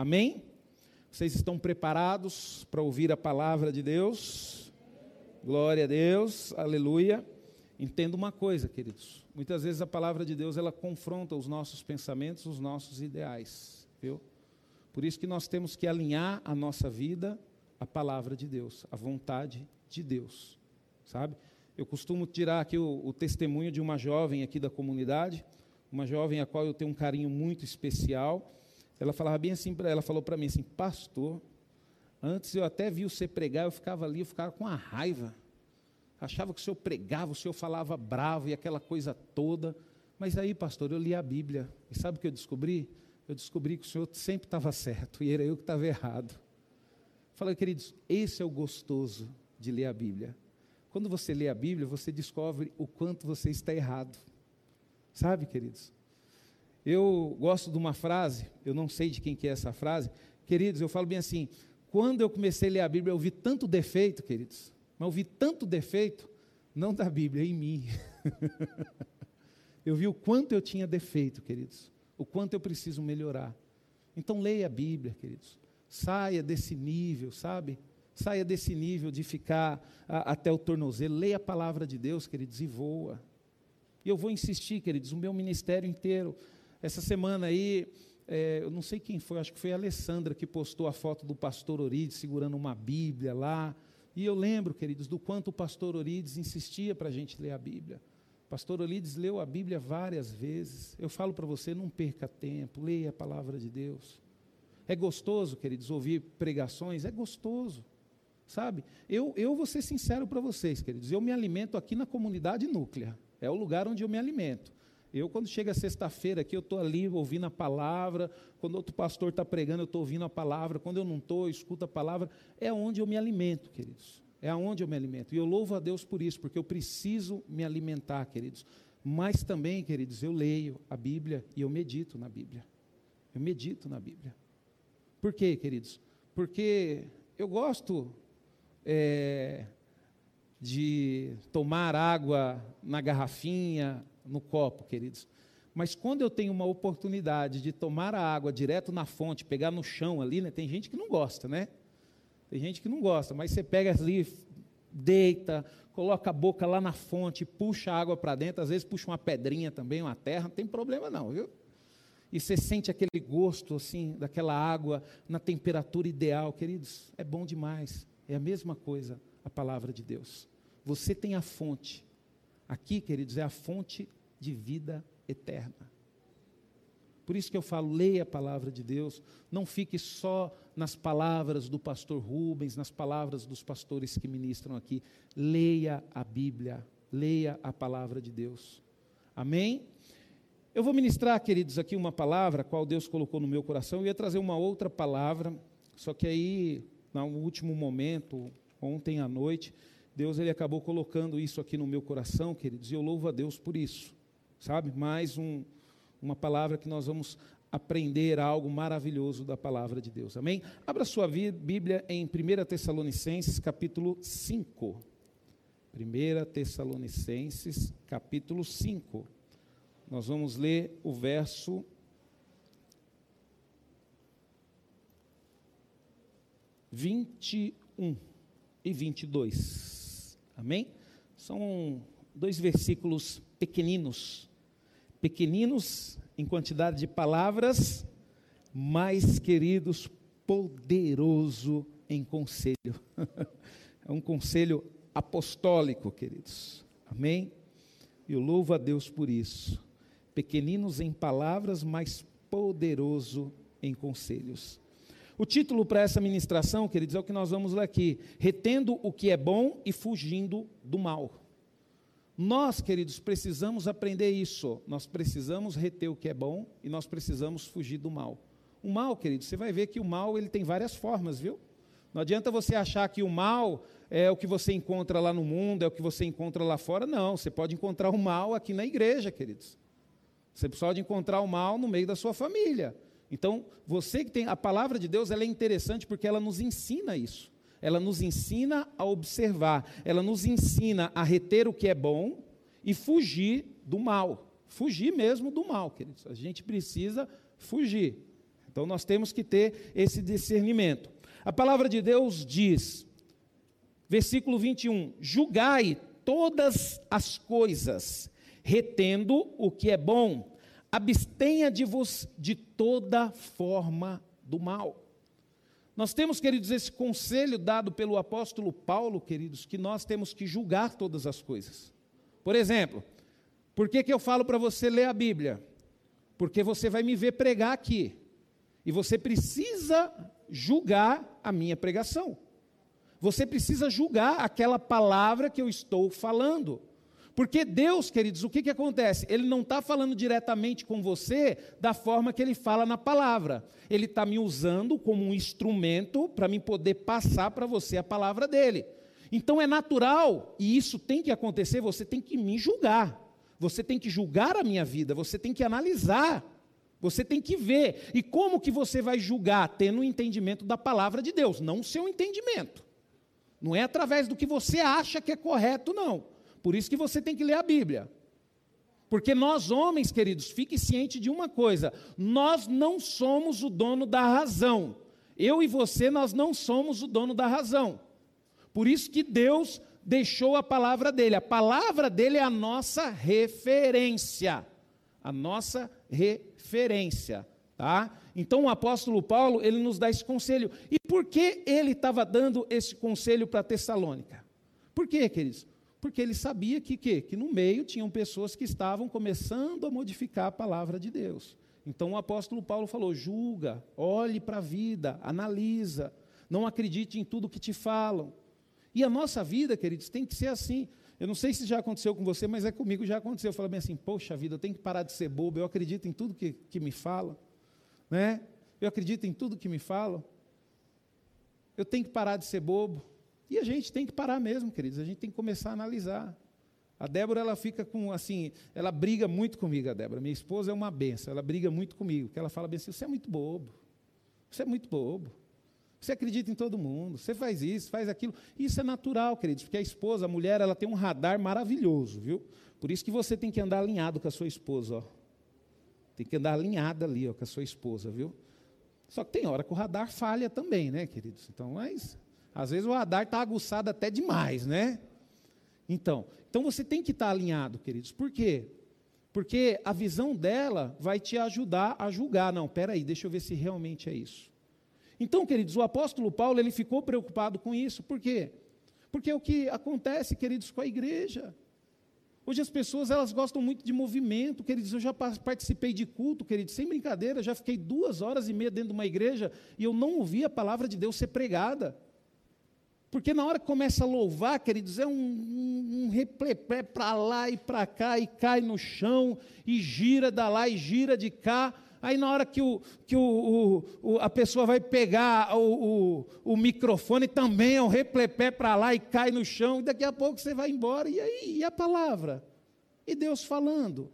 Amém? Vocês estão preparados para ouvir a palavra de Deus? Glória a Deus, aleluia. Entenda uma coisa, queridos. Muitas vezes a palavra de Deus ela confronta os nossos pensamentos, os nossos ideais, viu? Por isso que nós temos que alinhar a nossa vida à palavra de Deus, à vontade de Deus, sabe? Eu costumo tirar aqui o, o testemunho de uma jovem aqui da comunidade, uma jovem a qual eu tenho um carinho muito especial. Ela falava bem assim ela, falou para mim assim, pastor, antes eu até vi você pregar, eu ficava ali, eu ficava com a raiva. Achava que o senhor pregava, o senhor falava bravo e aquela coisa toda. Mas aí, pastor, eu li a Bíblia. E sabe o que eu descobri? Eu descobri que o senhor sempre estava certo e era eu que estava errado. Falei, queridos, esse é o gostoso de ler a Bíblia. Quando você lê a Bíblia, você descobre o quanto você está errado. Sabe, queridos? Eu gosto de uma frase, eu não sei de quem que é essa frase. Queridos, eu falo bem assim, quando eu comecei a ler a Bíblia, eu vi tanto defeito, queridos, mas eu vi tanto defeito, não da Bíblia, em mim. eu vi o quanto eu tinha defeito, queridos, o quanto eu preciso melhorar. Então leia a Bíblia, queridos. Saia desse nível, sabe? Saia desse nível de ficar a, até o tornozelo. Leia a palavra de Deus, queridos, e voa. E eu vou insistir, queridos, o meu ministério inteiro. Essa semana aí, é, eu não sei quem foi, acho que foi a Alessandra que postou a foto do pastor Orides segurando uma Bíblia lá. E eu lembro, queridos, do quanto o pastor Orides insistia para a gente ler a Bíblia. O pastor Orides leu a Bíblia várias vezes. Eu falo para você, não perca tempo, leia a palavra de Deus. É gostoso, queridos, ouvir pregações? É gostoso. Sabe? Eu, eu vou ser sincero para vocês, queridos. Eu me alimento aqui na comunidade núclea. É o lugar onde eu me alimento. Eu, quando chega sexta-feira aqui, eu estou ali ouvindo a palavra. Quando outro pastor está pregando, eu estou ouvindo a palavra. Quando eu não estou, eu escuto a palavra. É onde eu me alimento, queridos. É aonde eu me alimento. E eu louvo a Deus por isso, porque eu preciso me alimentar, queridos. Mas também, queridos, eu leio a Bíblia e eu medito na Bíblia. Eu medito na Bíblia. Por quê, queridos? Porque eu gosto é, de tomar água na garrafinha, no copo, queridos. Mas quando eu tenho uma oportunidade de tomar a água direto na fonte, pegar no chão ali, né? Tem gente que não gosta, né? Tem gente que não gosta, mas você pega ali, deita, coloca a boca lá na fonte, puxa a água para dentro, às vezes puxa uma pedrinha também, uma terra, não tem problema não, viu? E você sente aquele gosto assim daquela água na temperatura ideal, queridos, é bom demais. É a mesma coisa a palavra de Deus. Você tem a fonte. Aqui, queridos, é a fonte de vida eterna. Por isso que eu falo, leia a palavra de Deus, não fique só nas palavras do pastor Rubens, nas palavras dos pastores que ministram aqui. Leia a Bíblia, leia a palavra de Deus. Amém? Eu vou ministrar, queridos, aqui uma palavra, qual Deus colocou no meu coração. Eu ia trazer uma outra palavra, só que aí, no último momento, ontem à noite, Deus ele acabou colocando isso aqui no meu coração, queridos, e eu louvo a Deus por isso. Sabe? Mais um, uma palavra que nós vamos aprender algo maravilhoso da palavra de Deus. Amém? Abra sua Bíblia em 1 Tessalonicenses, capítulo 5. 1 Tessalonicenses, capítulo 5. Nós vamos ler o verso vinte um e vinte e dois. Amém? São dois versículos pequeninos, pequeninos em quantidade de palavras, mas queridos, poderoso em conselho. é um conselho apostólico, queridos. Amém? Eu louvo a Deus por isso pequeninos em palavras, mas poderoso em conselhos. O título para essa ministração, queridos, é o que nós vamos ler aqui: retendo o que é bom e fugindo do mal. Nós, queridos, precisamos aprender isso. Nós precisamos reter o que é bom e nós precisamos fugir do mal. O mal, queridos, você vai ver que o mal ele tem várias formas, viu? Não adianta você achar que o mal é o que você encontra lá no mundo, é o que você encontra lá fora. Não, você pode encontrar o mal aqui na igreja, queridos. Você pode encontrar o mal no meio da sua família. Então, você que tem a palavra de Deus, ela é interessante porque ela nos ensina isso. Ela nos ensina a observar, ela nos ensina a reter o que é bom e fugir do mal. Fugir mesmo do mal, queridos. A gente precisa fugir. Então nós temos que ter esse discernimento. A palavra de Deus diz, versículo 21, julgai todas as coisas, retendo o que é bom, abstenha de vos de toda forma do mal. Nós temos, queridos, esse conselho dado pelo apóstolo Paulo, queridos, que nós temos que julgar todas as coisas. Por exemplo, por que, que eu falo para você ler a Bíblia? Porque você vai me ver pregar aqui. E você precisa julgar a minha pregação. Você precisa julgar aquela palavra que eu estou falando. Porque Deus, queridos, o que, que acontece? Ele não está falando diretamente com você da forma que ele fala na palavra. Ele está me usando como um instrumento para me poder passar para você a palavra dele. Então é natural, e isso tem que acontecer, você tem que me julgar. Você tem que julgar a minha vida, você tem que analisar. Você tem que ver. E como que você vai julgar? Tendo o entendimento da palavra de Deus, não o seu entendimento. Não é através do que você acha que é correto, não. Por isso que você tem que ler a Bíblia. Porque nós, homens, queridos, fique ciente de uma coisa: nós não somos o dono da razão. Eu e você, nós não somos o dono da razão. Por isso que Deus deixou a palavra dele. A palavra dele é a nossa referência. A nossa referência. Tá? Então o apóstolo Paulo, ele nos dá esse conselho. E por que ele estava dando esse conselho para Tessalônica? Por quê, queridos? Porque ele sabia que, que, que no meio tinham pessoas que estavam começando a modificar a palavra de Deus. Então o apóstolo Paulo falou: julga, olhe para a vida, analisa, não acredite em tudo que te falam. E a nossa vida, queridos, tem que ser assim. Eu não sei se já aconteceu com você, mas é comigo já aconteceu. Eu falo bem assim: poxa vida, eu tenho que parar de ser bobo, eu acredito em tudo que, que me falam. Né? Eu acredito em tudo que me falam. Eu tenho que parar de ser bobo. E a gente tem que parar mesmo, queridos. A gente tem que começar a analisar. A Débora, ela fica com, assim, ela briga muito comigo, a Débora. Minha esposa é uma benção, ela briga muito comigo. Porque ela fala bem assim: você é muito bobo. Você é muito bobo. Você acredita em todo mundo, você faz isso, faz aquilo. Isso é natural, queridos, porque a esposa, a mulher, ela tem um radar maravilhoso, viu? Por isso que você tem que andar alinhado com a sua esposa, ó. Tem que andar alinhada ali, ó, com a sua esposa, viu? Só que tem hora que o radar falha também, né, queridos? Então, mas às vezes o radar está aguçado até demais, né? Então, então você tem que estar tá alinhado, queridos. Por quê? Porque a visão dela vai te ajudar a julgar. Não, peraí, deixa eu ver se realmente é isso. Então, queridos, o apóstolo Paulo ele ficou preocupado com isso. Por quê? Porque é o que acontece, queridos, com a igreja. Hoje as pessoas elas gostam muito de movimento, queridos. Eu já participei de culto, queridos, sem brincadeira, já fiquei duas horas e meia dentro de uma igreja e eu não ouvi a palavra de Deus ser pregada. Porque na hora que começa a louvar, queridos, é um, um, um para lá e para cá, e cai no chão, e gira da lá e gira de cá. Aí na hora que, o, que o, o, a pessoa vai pegar o, o, microfone, também é um replepé para lá e cai no chão, e daqui a pouco você vai embora. E aí, e a palavra? E Deus falando?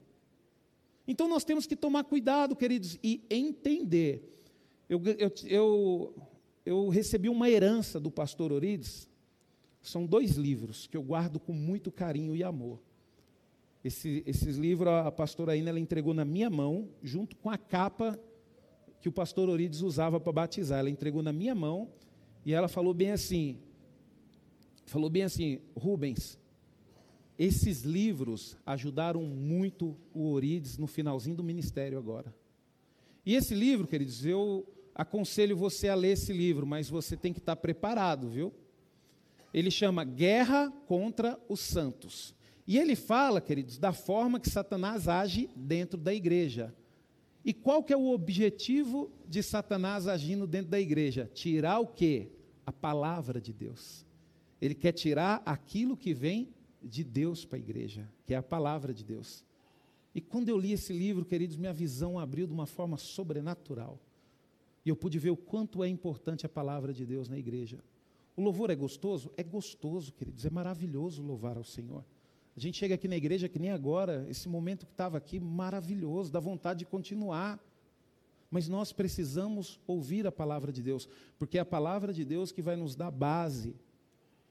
Então nós temos que tomar cuidado, queridos, e entender. Eu, eu, eu eu recebi uma herança do pastor Orides. São dois livros que eu guardo com muito carinho e amor. Esse, esses livros a pastora Ina ela entregou na minha mão, junto com a capa que o pastor Orides usava para batizar. Ela entregou na minha mão e ela falou bem assim: falou bem assim, Rubens, esses livros ajudaram muito o Orides no finalzinho do ministério agora. E esse livro, queridos, eu aconselho você a ler esse livro, mas você tem que estar preparado, viu? Ele chama Guerra contra os Santos. E ele fala, queridos, da forma que Satanás age dentro da igreja. E qual que é o objetivo de Satanás agindo dentro da igreja? Tirar o quê? A palavra de Deus. Ele quer tirar aquilo que vem de Deus para a igreja, que é a palavra de Deus. E quando eu li esse livro, queridos, minha visão abriu de uma forma sobrenatural. E eu pude ver o quanto é importante a palavra de Deus na igreja. O louvor é gostoso? É gostoso, queridos, é maravilhoso louvar ao Senhor. A gente chega aqui na igreja, que nem agora, esse momento que estava aqui, maravilhoso, dá vontade de continuar. Mas nós precisamos ouvir a palavra de Deus, porque é a palavra de Deus que vai nos dar base,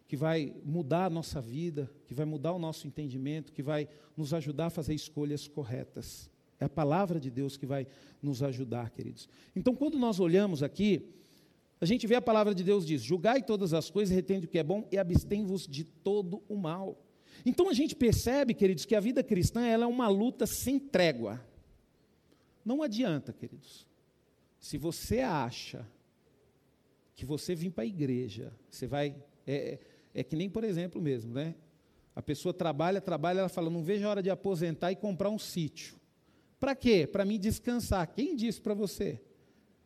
que vai mudar a nossa vida, que vai mudar o nosso entendimento, que vai nos ajudar a fazer escolhas corretas. É a palavra de Deus que vai nos ajudar, queridos. Então, quando nós olhamos aqui, a gente vê a palavra de Deus diz: julgai todas as coisas, retende o que é bom e abstém-vos de todo o mal. Então a gente percebe, queridos, que a vida cristã ela é uma luta sem trégua. Não adianta, queridos. Se você acha que você vir para a igreja, você vai. É, é que nem, por exemplo, mesmo, né? A pessoa trabalha, trabalha, ela fala: não vejo a hora de aposentar e comprar um sítio. Para quê? Para mim descansar. Quem disse para você?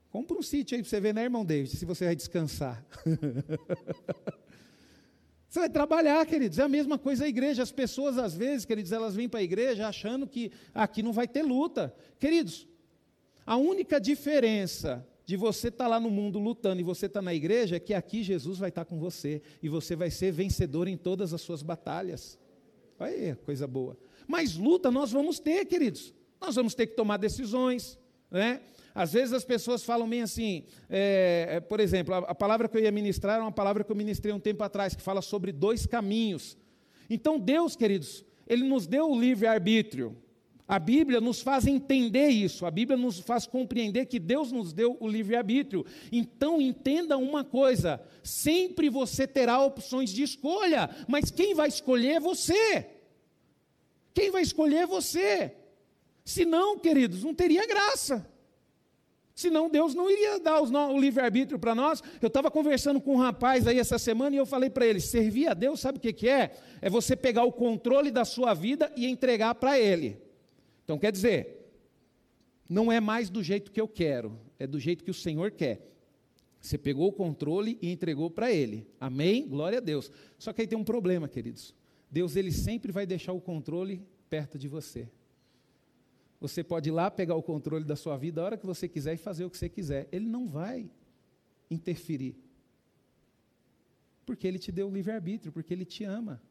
Compra um sítio aí para você ver, né, irmão David, se você vai descansar. você vai trabalhar, queridos. É a mesma coisa a igreja. As pessoas, às vezes, queridos, elas vêm para a igreja achando que aqui não vai ter luta. Queridos, a única diferença de você estar tá lá no mundo lutando e você estar tá na igreja é que aqui Jesus vai estar tá com você e você vai ser vencedor em todas as suas batalhas. Olha aí, coisa boa. Mas luta nós vamos ter, queridos. Nós vamos ter que tomar decisões, né? Às vezes as pessoas falam meio assim, é, é, por exemplo, a, a, palavra que eu ia ministrar é uma palavra que eu ministrei um tempo atrás, que fala sobre dois caminhos. Então Deus, queridos, Ele nos deu o livre-arbítrio. A Bíblia nos faz entender isso, a Bíblia nos faz compreender que Deus nos deu o livre-arbítrio. Então entenda uma coisa: sempre você terá opções de escolha, mas quem vai escolher é você. Quem vai escolher é você. Se não, queridos, não teria graça. Senão Deus não iria dar o livre-arbítrio para nós. Eu estava conversando com um rapaz aí essa semana e eu falei para ele: servir a Deus, sabe o que, que é? É você pegar o controle da sua vida e entregar para Ele. Então quer dizer, não é mais do jeito que eu quero, é do jeito que o Senhor quer. Você pegou o controle e entregou para Ele. Amém? Glória a Deus. Só que aí tem um problema, queridos. Deus ele sempre vai deixar o controle perto de você. Você pode ir lá pegar o controle da sua vida a hora que você quiser e fazer o que você quiser. Ele não vai interferir. Porque ele te deu o livre-arbítrio, porque ele te ama.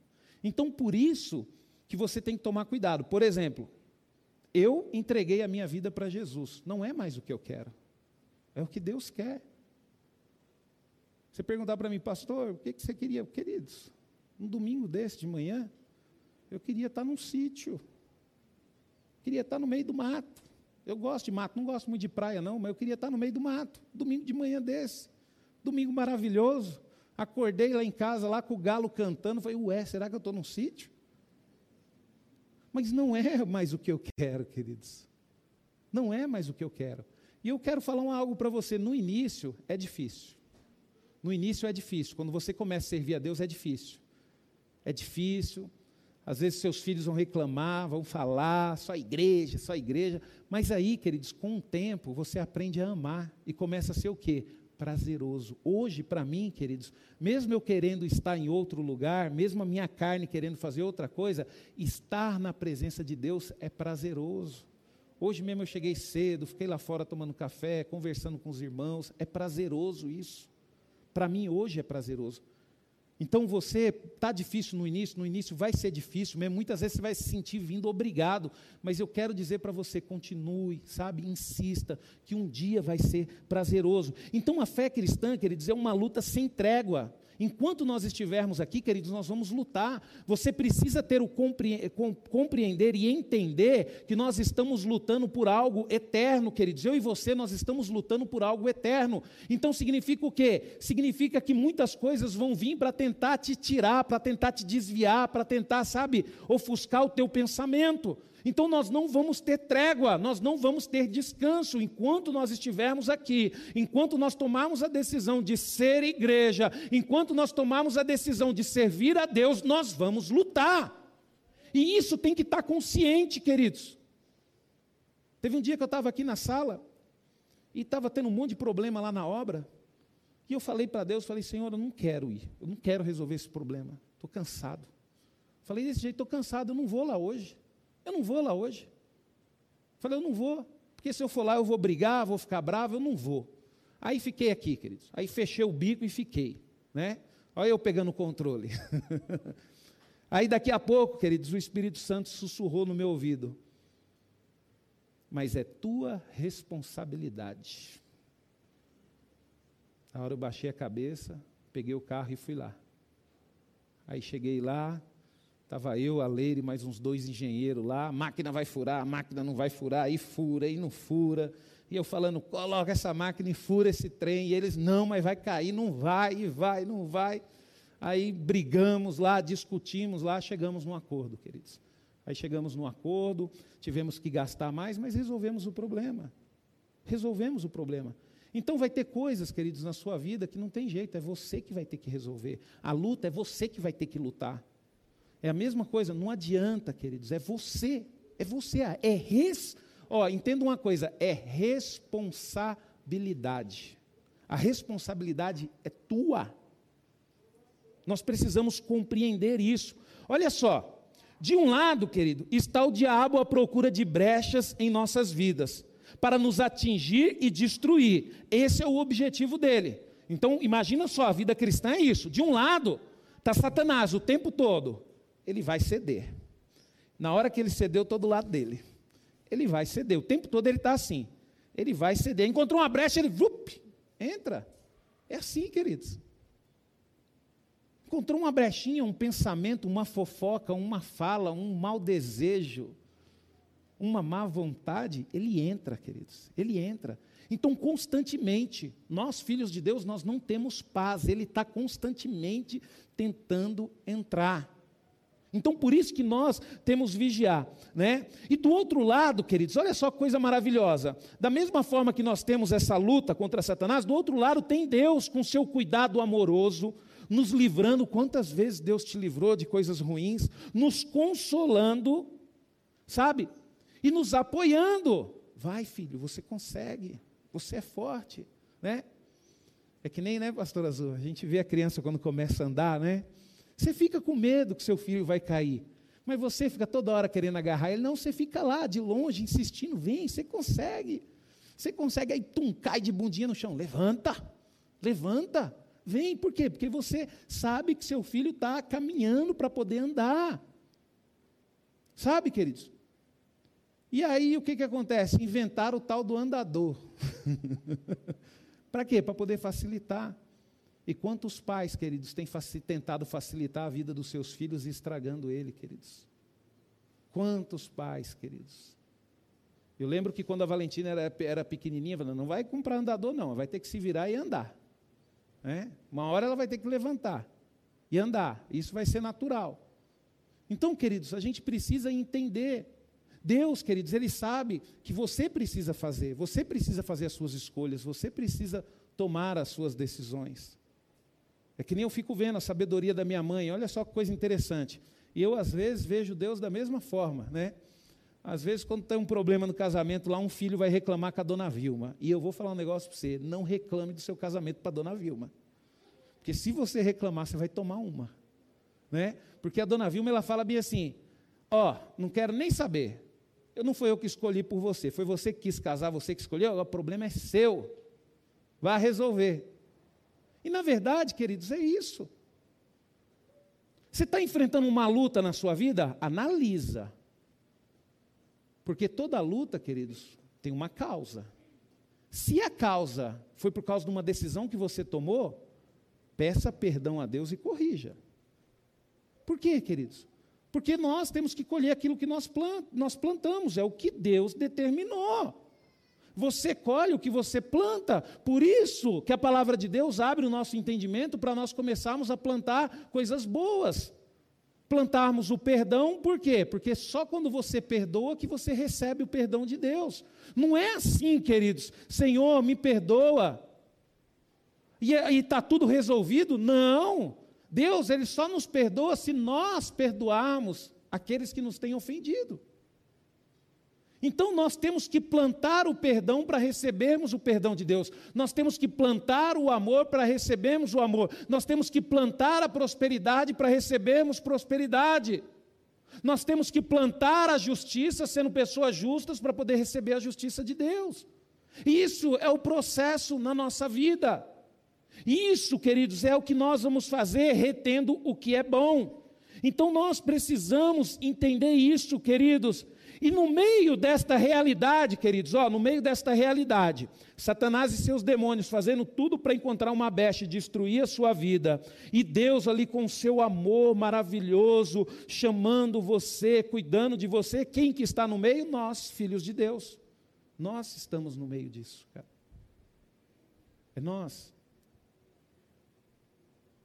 Então, por isso que você tem que tomar cuidado. Por exemplo, eu entreguei a minha vida para Jesus. Não é mais o que eu quero. É o que Deus quer. Você perguntar para mim, pastor, o que, que você queria? Queridos, um domingo desse de manhã, eu queria estar num sítio Queria estar no meio do mato. Eu gosto de mato, não gosto muito de praia, não, mas eu queria estar no meio do mato. Domingo de manhã desse. Domingo maravilhoso. Acordei lá em casa, lá com o galo cantando. Falei, ué, será que eu estou num sítio? Mas não é mais o que eu quero, queridos. Não é mais o que eu quero. E eu quero falar algo para você. No início é difícil. No início é difícil. Quando você começa a servir a Deus, é difícil. É difícil, às vezes seus filhos vão reclamar, vão falar, só igreja, só igreja. Mas aí, queridos, com o tempo você aprende a amar e começa a ser o quê? Prazeroso. Hoje, para mim, queridos, mesmo eu querendo estar em outro lugar, mesmo a minha carne querendo fazer outra coisa, estar na presença de Deus é prazeroso. Hoje mesmo eu cheguei cedo, fiquei lá fora tomando café, conversando com os irmãos, é prazeroso isso. Para mim, hoje é prazeroso. Então você está difícil no início, no início vai ser difícil mesmo, muitas vezes você vai se sentir vindo obrigado, mas eu quero dizer para você, continue, sabe, insista, que um dia vai ser prazeroso. Então a fé cristã, queridos, é uma luta sem trégua. Enquanto nós estivermos aqui, queridos, nós vamos lutar. Você precisa ter o compreender e entender que nós estamos lutando por algo eterno, queridos. Eu e você, nós estamos lutando por algo eterno. Então significa o quê? Significa que muitas coisas vão vir para tentar te tirar, para tentar te desviar, para tentar, sabe, ofuscar o teu pensamento. Então nós não vamos ter trégua, nós não vamos ter descanso enquanto nós estivermos aqui, enquanto nós tomarmos a decisão de ser igreja, enquanto nós tomarmos a decisão de servir a Deus, nós vamos lutar. E isso tem que estar consciente, queridos. Teve um dia que eu estava aqui na sala e estava tendo um monte de problema lá na obra. E eu falei para Deus, falei, Senhor, eu não quero ir, eu não quero resolver esse problema, estou cansado. Falei desse jeito, estou cansado, eu não vou lá hoje. Eu não vou lá hoje. Falei, eu não vou, porque se eu for lá eu vou brigar, vou ficar bravo, eu não vou. Aí fiquei aqui, queridos. Aí fechei o bico e fiquei, né? Olha eu pegando o controle. Aí daqui a pouco, queridos, o Espírito Santo sussurrou no meu ouvido. Mas é tua responsabilidade. Na hora eu baixei a cabeça, peguei o carro e fui lá. Aí cheguei lá, Estava eu, a Leire, mais uns dois engenheiros lá. A máquina vai furar, a máquina não vai furar, e fura, e não fura. E eu falando, coloca essa máquina e fura esse trem. E eles, não, mas vai cair, não vai, e vai, não vai. Aí brigamos lá, discutimos lá, chegamos num acordo, queridos. Aí chegamos num acordo, tivemos que gastar mais, mas resolvemos o problema. Resolvemos o problema. Então vai ter coisas, queridos, na sua vida que não tem jeito, é você que vai ter que resolver. A luta é você que vai ter que lutar. É a mesma coisa, não adianta, queridos, é você, é você, é res, ó, entenda uma coisa, é responsabilidade. A responsabilidade é tua. Nós precisamos compreender isso. Olha só, de um lado, querido, está o diabo à procura de brechas em nossas vidas, para nos atingir e destruir. Esse é o objetivo dele. Então, imagina só, a vida cristã é isso. De um lado, está Satanás o tempo todo ele vai ceder. Na hora que ele cedeu, todo lado dele. Ele vai ceder. O tempo todo ele está assim. Ele vai ceder. Encontrou uma brecha, ele vup, entra. É assim, queridos. Encontrou uma brechinha, um pensamento, uma fofoca, uma fala, um mau desejo, uma má vontade, ele entra, queridos. Ele entra. Então, constantemente, nós, filhos de Deus, nós não temos paz. Ele está constantemente tentando entrar. Então, por isso que nós temos vigiar, né? E do outro lado, queridos, olha só que coisa maravilhosa. Da mesma forma que nós temos essa luta contra Satanás, do outro lado tem Deus com seu cuidado amoroso, nos livrando. Quantas vezes Deus te livrou de coisas ruins, nos consolando, sabe? E nos apoiando. Vai, filho, você consegue. Você é forte, né? É que nem, né, pastor Azul? A gente vê a criança quando começa a andar, né? Você fica com medo que seu filho vai cair. Mas você fica toda hora querendo agarrar ele. Não, você fica lá, de longe, insistindo. Vem, você consegue. Você consegue, aí tum, cai de bundinha no chão. Levanta, levanta. Vem, por quê? Porque você sabe que seu filho está caminhando para poder andar. Sabe, queridos? E aí o que, que acontece? Inventaram o tal do andador. para quê? Para poder facilitar. E quantos pais, queridos, têm tentado facilitar a vida dos seus filhos e estragando ele, queridos? Quantos pais, queridos? Eu lembro que quando a Valentina era, era pequenininha, falando, não vai comprar andador, não, vai ter que se virar e andar. É? Uma hora ela vai ter que levantar e andar, isso vai ser natural. Então, queridos, a gente precisa entender. Deus, queridos, Ele sabe que você precisa fazer, você precisa fazer as suas escolhas, você precisa tomar as suas decisões. É que nem eu fico vendo a sabedoria da minha mãe, olha só que coisa interessante. E eu, às vezes, vejo Deus da mesma forma, né? Às vezes, quando tem um problema no casamento, lá um filho vai reclamar com a dona Vilma. E eu vou falar um negócio para você: não reclame do seu casamento para a dona Vilma. Porque se você reclamar, você vai tomar uma. Né? Porque a dona Vilma ela fala bem assim: ó, oh, não quero nem saber. Eu não foi eu que escolhi por você, foi você que quis casar, você que escolheu, o problema é seu. Vá resolver. E na verdade, queridos, é isso. Você está enfrentando uma luta na sua vida? Analisa. Porque toda luta, queridos, tem uma causa. Se a causa foi por causa de uma decisão que você tomou, peça perdão a Deus e corrija. Por quê, queridos? Porque nós temos que colher aquilo que nós plantamos, é o que Deus determinou. Você colhe o que você planta. Por isso que a palavra de Deus abre o nosso entendimento para nós começarmos a plantar coisas boas. Plantarmos o perdão, por quê? Porque só quando você perdoa que você recebe o perdão de Deus. Não é assim, queridos. Senhor, me perdoa. E está tudo resolvido? Não. Deus, Ele só nos perdoa se nós perdoarmos aqueles que nos têm ofendido. Então nós temos que plantar o perdão para recebermos o perdão de Deus. Nós temos que plantar o amor para recebermos o amor. Nós temos que plantar a prosperidade para recebermos prosperidade. Nós temos que plantar a justiça, sendo pessoas justas, para poder receber a justiça de Deus. Isso é o processo na nossa vida. Isso, queridos, é o que nós vamos fazer retendo o que é bom. Então nós precisamos entender isso, queridos E no meio desta realidade, queridos, ó, no meio desta realidade, Satanás e seus demônios fazendo tudo para encontrar uma besta e destruir a sua vida, e Deus ali com seu amor maravilhoso, chamando você, cuidando de você, quem que está no meio? Nós, filhos de Deus. Nós estamos no meio disso, cara. É nós.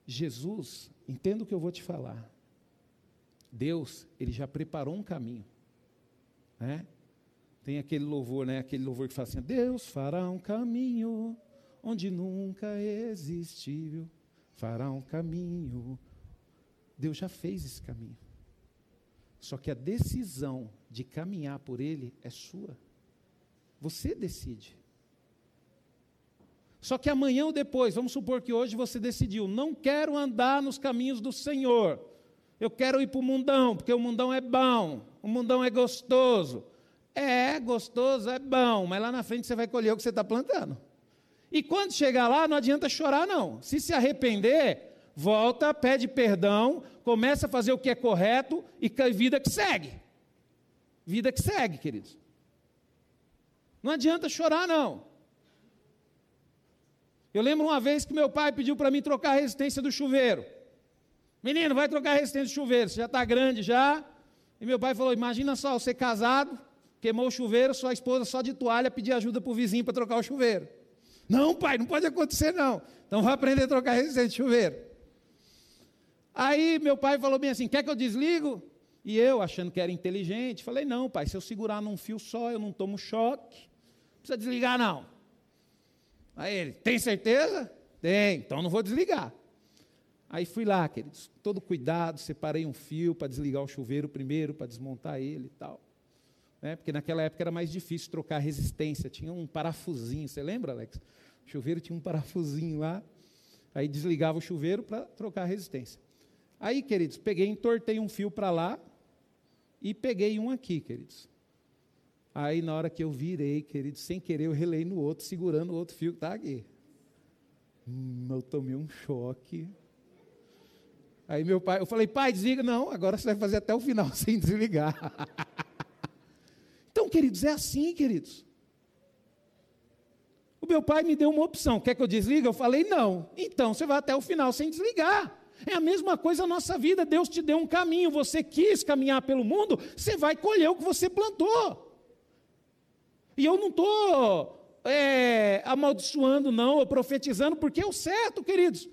Jesus, entenda o que eu vou te falar. Deus, ele já preparou um caminho. Né? Tem aquele louvor, né? Aquele louvor que fala assim: Deus fará um caminho onde nunca existiu, fará um caminho. Deus já fez esse caminho. Só que a decisão de caminhar por ele é sua. Você decide. Só que amanhã ou depois, vamos supor que hoje você decidiu, não quero andar nos caminhos do Senhor. Eu quero ir para o mundão, porque o mundão é bom, o mundão é gostoso. É gostoso, é bom, mas lá na frente você vai colher o que você está plantando. E quando chegar lá, não adianta chorar, não. Se se arrepender, volta, pede perdão, começa a fazer o que é correto e vida que segue. Vida que segue, queridos. Não adianta chorar, não. Eu lembro uma vez que meu pai pediu para mim trocar a resistência do chuveiro. Menino, vai trocar a resistência do chuveiro, você já está grande já. E meu pai falou: imagina só, você casado, queimou o chuveiro, sua esposa só de toalha pedir ajuda para o vizinho para trocar o chuveiro. Não, pai, não pode acontecer não. Então vai aprender a trocar resistência de chuveiro. Aí meu pai falou bem assim: quer que eu desligo? E eu, achando que era inteligente, falei: não, pai, se eu segurar num fio só, eu não tomo choque. Não precisa desligar, não. Aí ele: tem certeza? Tem, então não vou desligar. Aí fui lá, queridos, todo cuidado, separei um fio para desligar o chuveiro primeiro, para desmontar ele e tal né? porque naquela época era mais difícil trocar resistência, tinha um parafusinho, você lembra, Alex? O chuveiro tinha um parafusinho lá, aí desligava o chuveiro para trocar a resistência. Aí, queridos, peguei, entortei um fio para lá e peguei um aqui, queridos. Aí, na hora que eu virei, queridos, sem querer, eu relei no outro, segurando o outro fio que está aqui. Hum, eu tomei um choque. Aí meu pai, eu falei, pai, desliga. Não, agora você vai fazer até o final sem desligar. Então, queridos, é assim, queridos. O meu pai me deu uma opção. Quer que eu desligue? Eu falei, não. Então você vai até o final sem desligar. É a mesma coisa a nossa vida. Deus te deu um caminho. Você quis caminhar pelo mundo, você vai colher o que você plantou. E eu não estou é, amaldiçoando, não, ou profetizando, porque é o certo, queridos.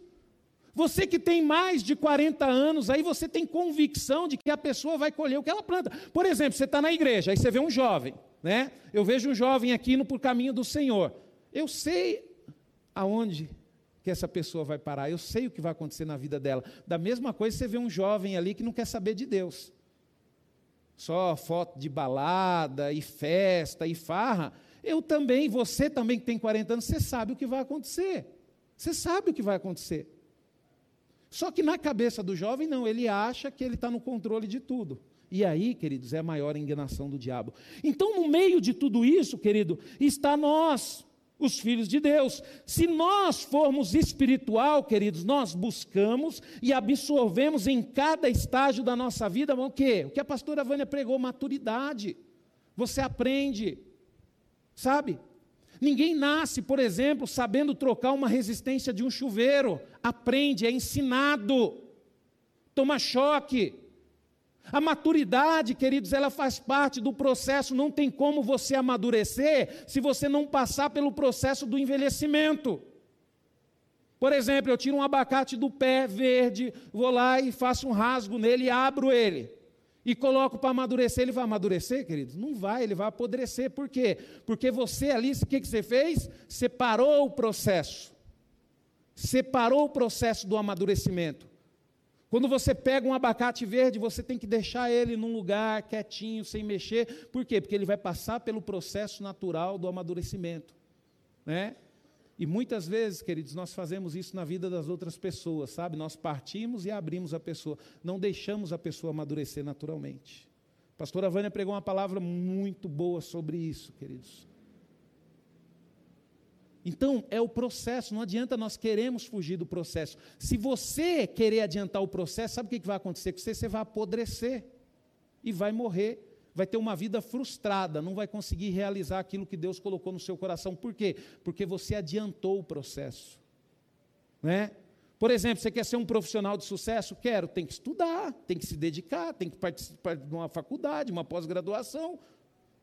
Você que tem mais de 40 anos, aí você tem convicção de que a pessoa vai colher o que ela planta. Por exemplo, você está na igreja, aí você vê um jovem, né? Eu vejo um jovem aqui indo por caminho do Senhor. Eu sei aonde que essa pessoa vai parar, eu sei o que vai acontecer na vida dela. Da mesma coisa, você vê um jovem ali que não quer saber de Deus. Só foto de balada e festa e farra. Eu também, você também que tem 40 anos, você sabe o que vai acontecer. Você sabe o que vai acontecer. Só que na cabeça do jovem, não, ele acha que ele está no controle de tudo. E aí, queridos, é a maior enganação do diabo. Então, no meio de tudo isso, querido, está nós, os filhos de Deus. Se nós formos espiritual, queridos, nós buscamos e absorvemos em cada estágio da nossa vida o quê? O que a pastora Vânia pregou, maturidade. Você aprende, sabe? Ninguém nasce, por exemplo, sabendo trocar uma resistência de um chuveiro. Aprende, é ensinado. Toma choque. A maturidade, queridos, ela faz parte do processo. Não tem como você amadurecer se você não passar pelo processo do envelhecimento. Por exemplo, eu tiro um abacate do pé verde, vou lá e faço um rasgo nele e abro ele e coloco para amadurecer, ele vai amadurecer, queridos? Não vai, ele vai apodrecer. Por quê? Porque você ali, o que, que você fez? Separou o processo. Separou o processo do amadurecimento. Quando você pega um abacate verde, você tem que deixar ele num lugar quietinho, sem mexer. Por quê? Porque ele vai passar pelo processo natural do amadurecimento. Né? E muitas vezes, queridos, nós fazemos isso na vida das outras pessoas, sabe? Nós partimos e abrimos a pessoa, não deixamos a pessoa amadurecer naturalmente. A pastora Vânia pregou uma palavra muito boa sobre isso, queridos. Então, é o processo, não adianta nós queremos fugir do processo. Se você querer adiantar o processo, sabe o que vai acontecer com você? Você vai apodrecer e vai morrer vai ter uma vida frustrada, não vai conseguir realizar aquilo que Deus colocou no seu coração. Por quê? Porque você adiantou o processo. Né? Por exemplo, você quer ser um profissional de sucesso? Quero, tem que estudar, tem que se dedicar, tem que participar de uma faculdade, uma pós-graduação.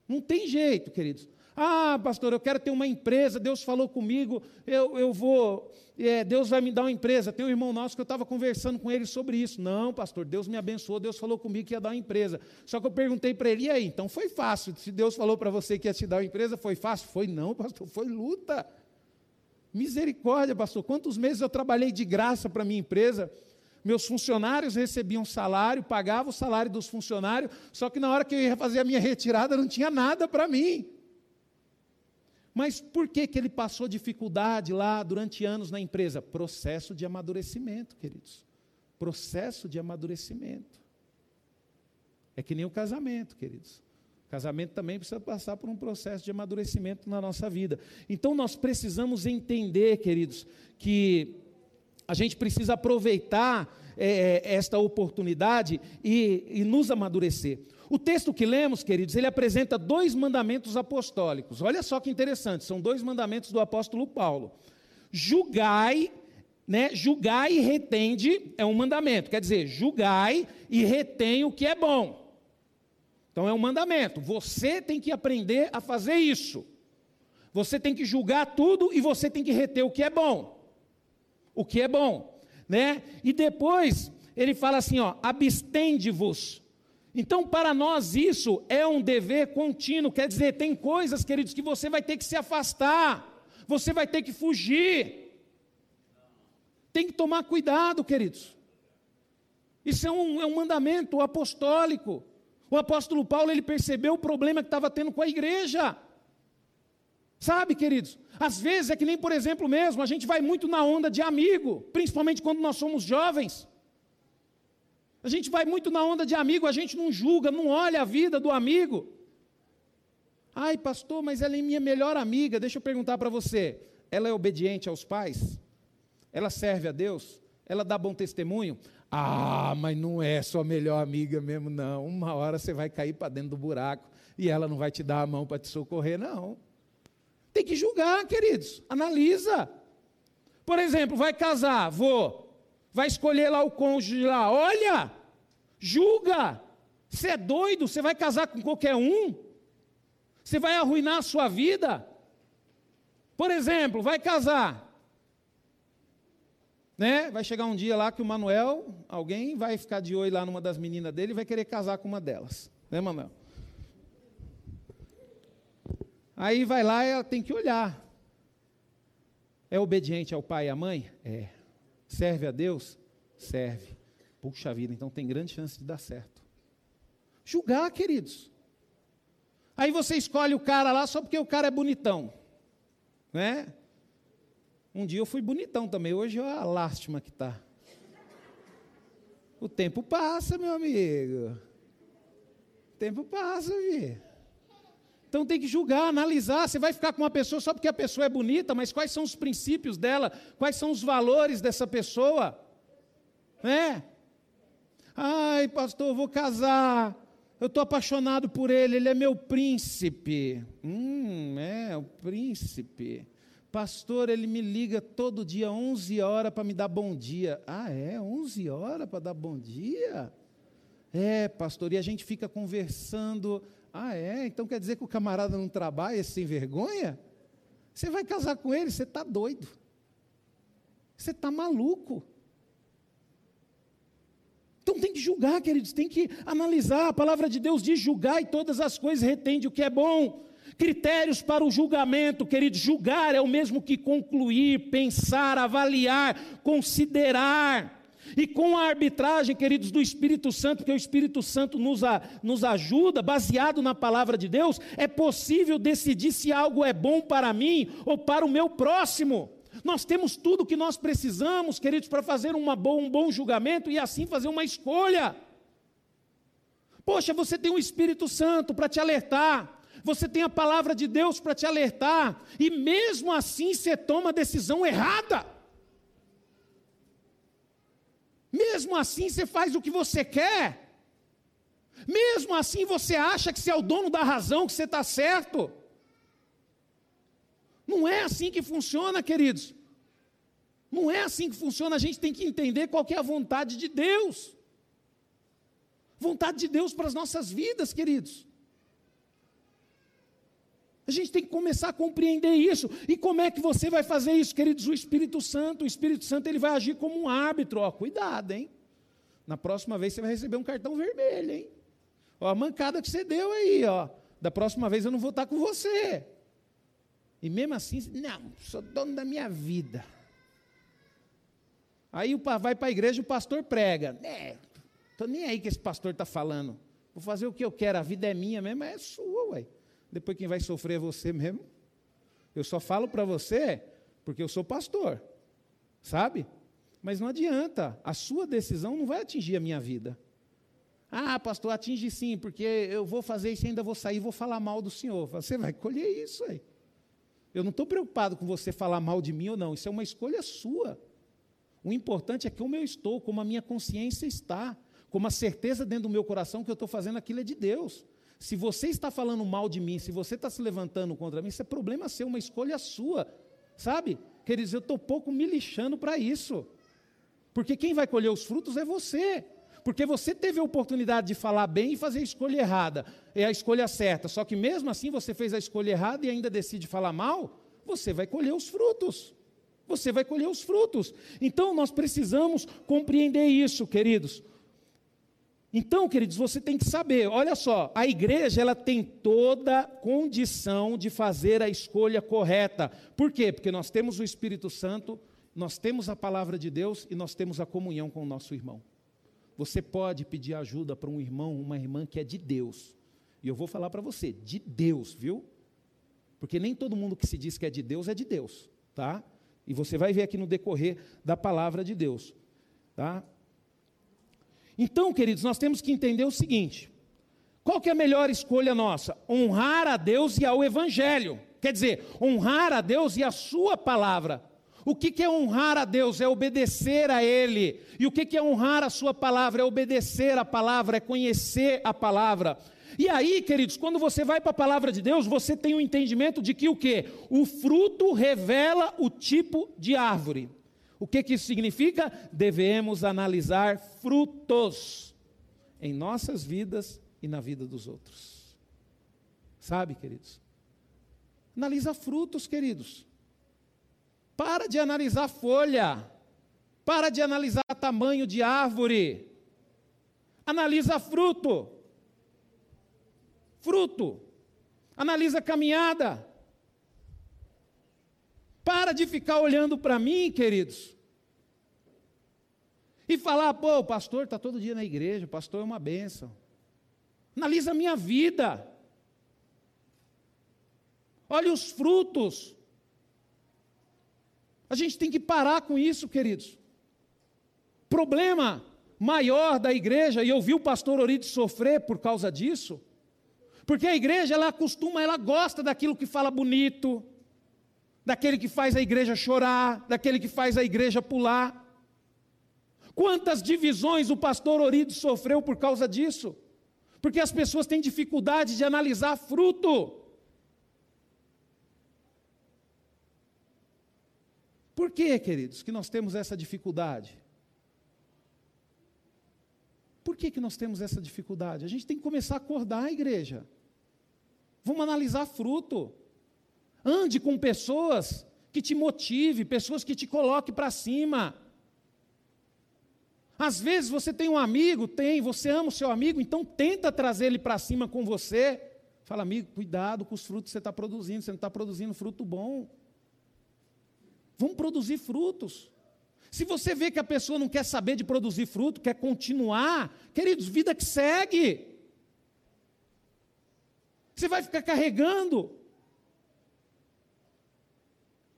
Não tem jeito, queridos. Ah, pastor, eu quero ter uma empresa, Deus falou comigo, eu, eu vou, é, Deus vai me dar uma empresa. Tem um irmão nosso que eu estava conversando com ele sobre isso. Não, pastor, Deus me abençoou, Deus falou comigo que ia dar uma empresa. Só que eu perguntei para ele, e aí? Então foi fácil. Se Deus falou para você que ia te dar uma empresa, foi fácil? Foi não, pastor, foi luta. Misericórdia, pastor. Quantos meses eu trabalhei de graça para minha empresa? Meus funcionários recebiam salário, pagava o salário dos funcionários, só que na hora que eu ia fazer a minha retirada não tinha nada para mim. Mas por que, que ele passou dificuldade lá durante anos na empresa? Processo de amadurecimento, queridos. Processo de amadurecimento. É que nem o casamento, queridos. O casamento também precisa passar por um processo de amadurecimento na nossa vida. Então nós precisamos entender, queridos, que a gente precisa aproveitar é, esta oportunidade e, e nos amadurecer. O texto que lemos, queridos, ele apresenta dois mandamentos apostólicos. Olha só que interessante, são dois mandamentos do apóstolo Paulo. Julgai, né? Julgai e retende é um mandamento, quer dizer, julgai e retém o que é bom. Então é um mandamento. Você tem que aprender a fazer isso. Você tem que julgar tudo e você tem que reter o que é bom. O que é bom, né? E depois ele fala assim, ó, abstende-vos então, para nós, isso é um dever contínuo, quer dizer, tem coisas, queridos, que você vai ter que se afastar, você vai ter que fugir. Tem que tomar cuidado, queridos. Isso é um, é um mandamento apostólico. O apóstolo Paulo, ele percebeu o problema que estava tendo com a igreja. Sabe, queridos? Às vezes é que nem, por exemplo, mesmo, a gente vai muito na onda de amigo, principalmente quando nós somos jovens. A gente vai muito na onda de amigo, a gente não julga, não olha a vida do amigo. Ai, pastor, mas ela é minha melhor amiga. Deixa eu perguntar para você: ela é obediente aos pais? Ela serve a Deus? Ela dá bom testemunho? Ah, mas não é sua melhor amiga mesmo, não. Uma hora você vai cair para dentro do buraco e ela não vai te dar a mão para te socorrer, não. Tem que julgar, queridos. Analisa. Por exemplo, vai casar, vou. Vai escolher lá o cônjuge lá. Olha, Julga. Você é doido? Você vai casar com qualquer um? Você vai arruinar a sua vida? Por exemplo, vai casar. Né? Vai chegar um dia lá que o Manuel, alguém vai ficar de olho lá numa das meninas dele e vai querer casar com uma delas. Né, Manuel? Aí vai lá e ela tem que olhar. É obediente ao pai e à mãe? É. Serve a Deus? Serve. Puxa vida, então tem grande chance de dar certo. Julgar, queridos. Aí você escolhe o cara lá só porque o cara é bonitão. Né? Um dia eu fui bonitão também, hoje é a lástima que está. O tempo passa, meu amigo. O tempo passa, viu? Então tem que julgar, analisar. Você vai ficar com uma pessoa só porque a pessoa é bonita, mas quais são os princípios dela? Quais são os valores dessa pessoa? Né? Ai, pastor, vou casar. Eu estou apaixonado por ele, ele é meu príncipe. Hum, é, o príncipe. Pastor, ele me liga todo dia, 11 horas, para me dar bom dia. Ah, é? 11 horas para dar bom dia? É, pastor, e a gente fica conversando. Ah, é? Então quer dizer que o camarada não trabalha sem vergonha? Você vai casar com ele, você está doido. Você está maluco. Então tem que julgar, queridos, tem que analisar. A palavra de Deus diz: julgar e todas as coisas retende o que é bom. Critérios para o julgamento, queridos, julgar é o mesmo que concluir, pensar, avaliar, considerar. E com a arbitragem, queridos, do Espírito Santo, que o Espírito Santo nos, a, nos ajuda, baseado na palavra de Deus, é possível decidir se algo é bom para mim ou para o meu próximo. Nós temos tudo o que nós precisamos, queridos, para fazer uma boa, um bom julgamento e assim fazer uma escolha. Poxa, você tem o Espírito Santo para te alertar, você tem a palavra de Deus para te alertar, e mesmo assim você toma a decisão errada. Mesmo assim você faz o que você quer. Mesmo assim você acha que você é o dono da razão, que você está certo. Não é assim que funciona, queridos. Não é assim que funciona, a gente tem que entender qual que é a vontade de Deus. Vontade de Deus para as nossas vidas, queridos. A gente tem que começar a compreender isso. E como é que você vai fazer isso, queridos? O Espírito Santo, o Espírito Santo ele vai agir como um árbitro. Ó, cuidado, hein? Na próxima vez você vai receber um cartão vermelho, hein? Ó, a mancada que você deu aí, ó. Da próxima vez eu não vou estar com você. E mesmo assim, não, sou dono da minha vida. Aí vai para a igreja o pastor prega. É, estou nem aí que esse pastor está falando. Vou fazer o que eu quero, a vida é minha mesmo, é sua, ué. Depois quem vai sofrer é você mesmo. Eu só falo para você porque eu sou pastor, sabe? Mas não adianta, a sua decisão não vai atingir a minha vida. Ah, pastor, atinge sim, porque eu vou fazer isso e ainda vou sair e vou falar mal do senhor. Você vai colher isso aí. Eu não estou preocupado com você falar mal de mim ou não, isso é uma escolha sua. O importante é como eu estou, como a minha consciência está, como a certeza dentro do meu coração que eu estou fazendo aquilo é de Deus. Se você está falando mal de mim, se você está se levantando contra mim, isso é problema seu, uma escolha sua. Sabe? Queridos, eu estou pouco me lixando para isso. Porque quem vai colher os frutos é você. Porque você teve a oportunidade de falar bem e fazer a escolha errada. É a escolha certa. Só que mesmo assim você fez a escolha errada e ainda decide falar mal, você vai colher os frutos. Você vai colher os frutos. Então nós precisamos compreender isso, queridos. Então, queridos, você tem que saber, olha só, a igreja ela tem toda condição de fazer a escolha correta. Por quê? Porque nós temos o Espírito Santo, nós temos a palavra de Deus e nós temos a comunhão com o nosso irmão. Você pode pedir ajuda para um irmão, uma irmã que é de Deus. E eu vou falar para você, de Deus, viu? Porque nem todo mundo que se diz que é de Deus é de Deus, tá? E você vai ver aqui no decorrer da palavra de Deus, tá? Então, queridos, nós temos que entender o seguinte: qual que é a melhor escolha nossa? Honrar a Deus e ao Evangelho. Quer dizer, honrar a Deus e a Sua palavra. O que, é honrar a Deus? É obedecer a Ele. E o que, que é honrar a Sua palavra? É obedecer a palavra, é conhecer a palavra. E aí, queridos, quando você vai para a palavra de Deus, você tem o um entendimento de que o que? O fruto revela o tipo de árvore. O que, que isso significa? Devemos analisar frutos em nossas vidas e na vida dos outros. Sabe, queridos? Analisa frutos, queridos. Para de analisar folha. Para de analisar tamanho de árvore. Analisa fruto. Fruto. Analisa caminhada. Para de ficar olhando para mim, queridos. E falar, pô, o pastor está todo dia na igreja, o pastor é uma bênção. Analisa a minha vida. Olha os frutos. A gente tem que parar com isso, queridos. Problema maior da igreja, e eu vi o pastor Orides sofrer por causa disso, porque a igreja, ela acostuma, ela gosta daquilo que fala bonito, daquele que faz a igreja chorar, daquele que faz a igreja pular. Quantas divisões o pastor Orido sofreu por causa disso? Porque as pessoas têm dificuldade de analisar fruto. Por que, queridos, que nós temos essa dificuldade? Por que, que nós temos essa dificuldade? A gente tem que começar a acordar a igreja. Vamos analisar fruto. Ande com pessoas que te motive, pessoas que te coloquem para cima. Às vezes você tem um amigo, tem, você ama o seu amigo, então tenta trazer ele para cima com você. Fala, amigo, cuidado com os frutos que você está produzindo, você não está produzindo fruto bom. Vamos produzir frutos. Se você vê que a pessoa não quer saber de produzir fruto, quer continuar, queridos, vida que segue. Você vai ficar carregando.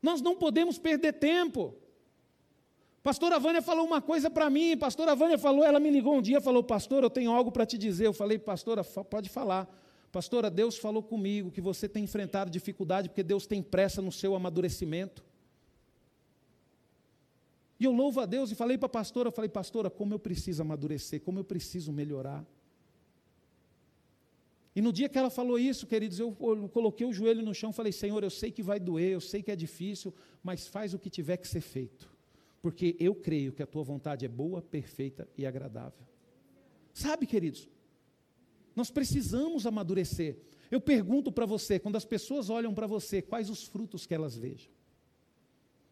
Nós não podemos perder tempo. Pastora Vânia falou uma coisa para mim, pastora Vânia falou, ela me ligou um dia, falou, pastor, eu tenho algo para te dizer. Eu falei, pastora, pode falar. Pastora, Deus falou comigo que você tem enfrentado dificuldade porque Deus tem pressa no seu amadurecimento. E eu louvo a Deus e falei para a pastora, eu falei, pastora, como eu preciso amadurecer, como eu preciso melhorar. E no dia que ela falou isso, queridos, eu, coloquei o joelho no chão e falei: Senhor, eu sei que vai doer, eu sei que é difícil, mas faz o que tiver que ser feito, porque eu creio que a tua vontade é boa, perfeita e agradável. Sabe, queridos, nós precisamos amadurecer. Eu pergunto para você, quando as pessoas olham para você, quais os frutos que elas vejam?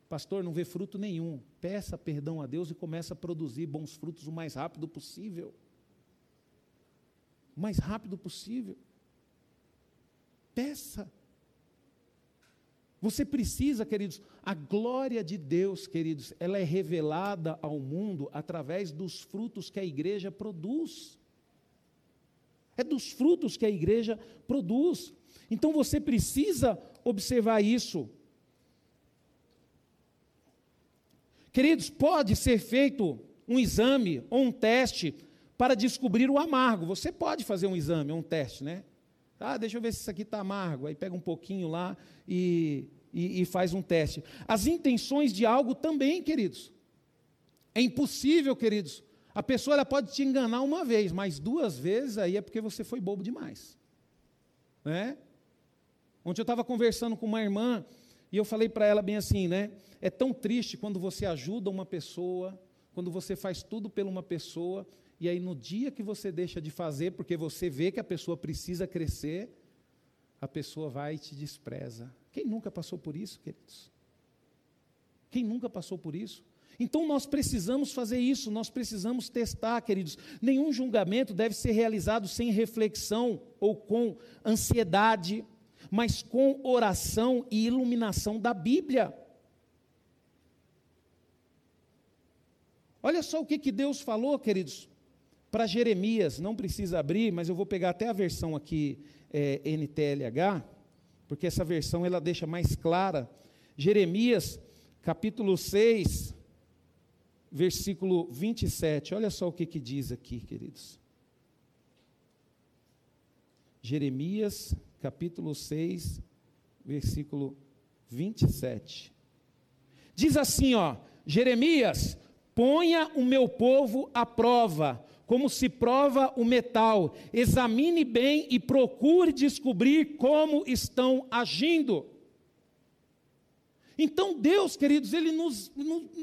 Pastor, não vê fruto nenhum. Peça perdão a Deus e comece a produzir bons frutos o mais rápido possível. O mais rápido possível. Peça. Você precisa, queridos, a glória de Deus, queridos, ela é revelada ao mundo através dos frutos que a igreja produz. É dos frutos que a igreja produz. Então você precisa observar isso. Queridos, pode ser feito um exame ou um teste para descobrir o amargo. Você pode fazer um exame ou um teste, né? Ah, deixa eu ver se isso aqui está amargo. Aí pega um pouquinho lá e, e, e faz um teste. As intenções de algo também, queridos. É impossível, queridos, a pessoa ela pode te enganar uma vez, mas duas vezes aí é porque você foi bobo demais. Né? Ontem eu estava conversando com uma irmã e eu falei para ela bem assim, né? É tão triste quando você ajuda uma pessoa, quando você faz tudo por uma pessoa, e aí no dia que você deixa de fazer, porque você vê que a pessoa precisa crescer, a pessoa vai e te despreza. Quem nunca passou por isso, queridos? Quem nunca passou por isso? Então nós precisamos fazer isso, nós precisamos testar, queridos. Nenhum julgamento deve ser realizado sem reflexão ou com ansiedade, mas com oração e iluminação da Bíblia. Olha só o que, que Deus falou, queridos, para Jeremias, não precisa abrir, mas eu vou pegar até a versão aqui é, NTLH, porque essa versão ela deixa mais clara. Jeremias, capítulo 6, versículo 27. Olha só o que, que diz aqui, queridos. Jeremias, capítulo 6, versículo 27. Diz assim, ó: Jeremias, ponha o meu povo à prova, como se prova o metal. Examine bem e procure descobrir como estão agindo. Então Deus, queridos, ele nos,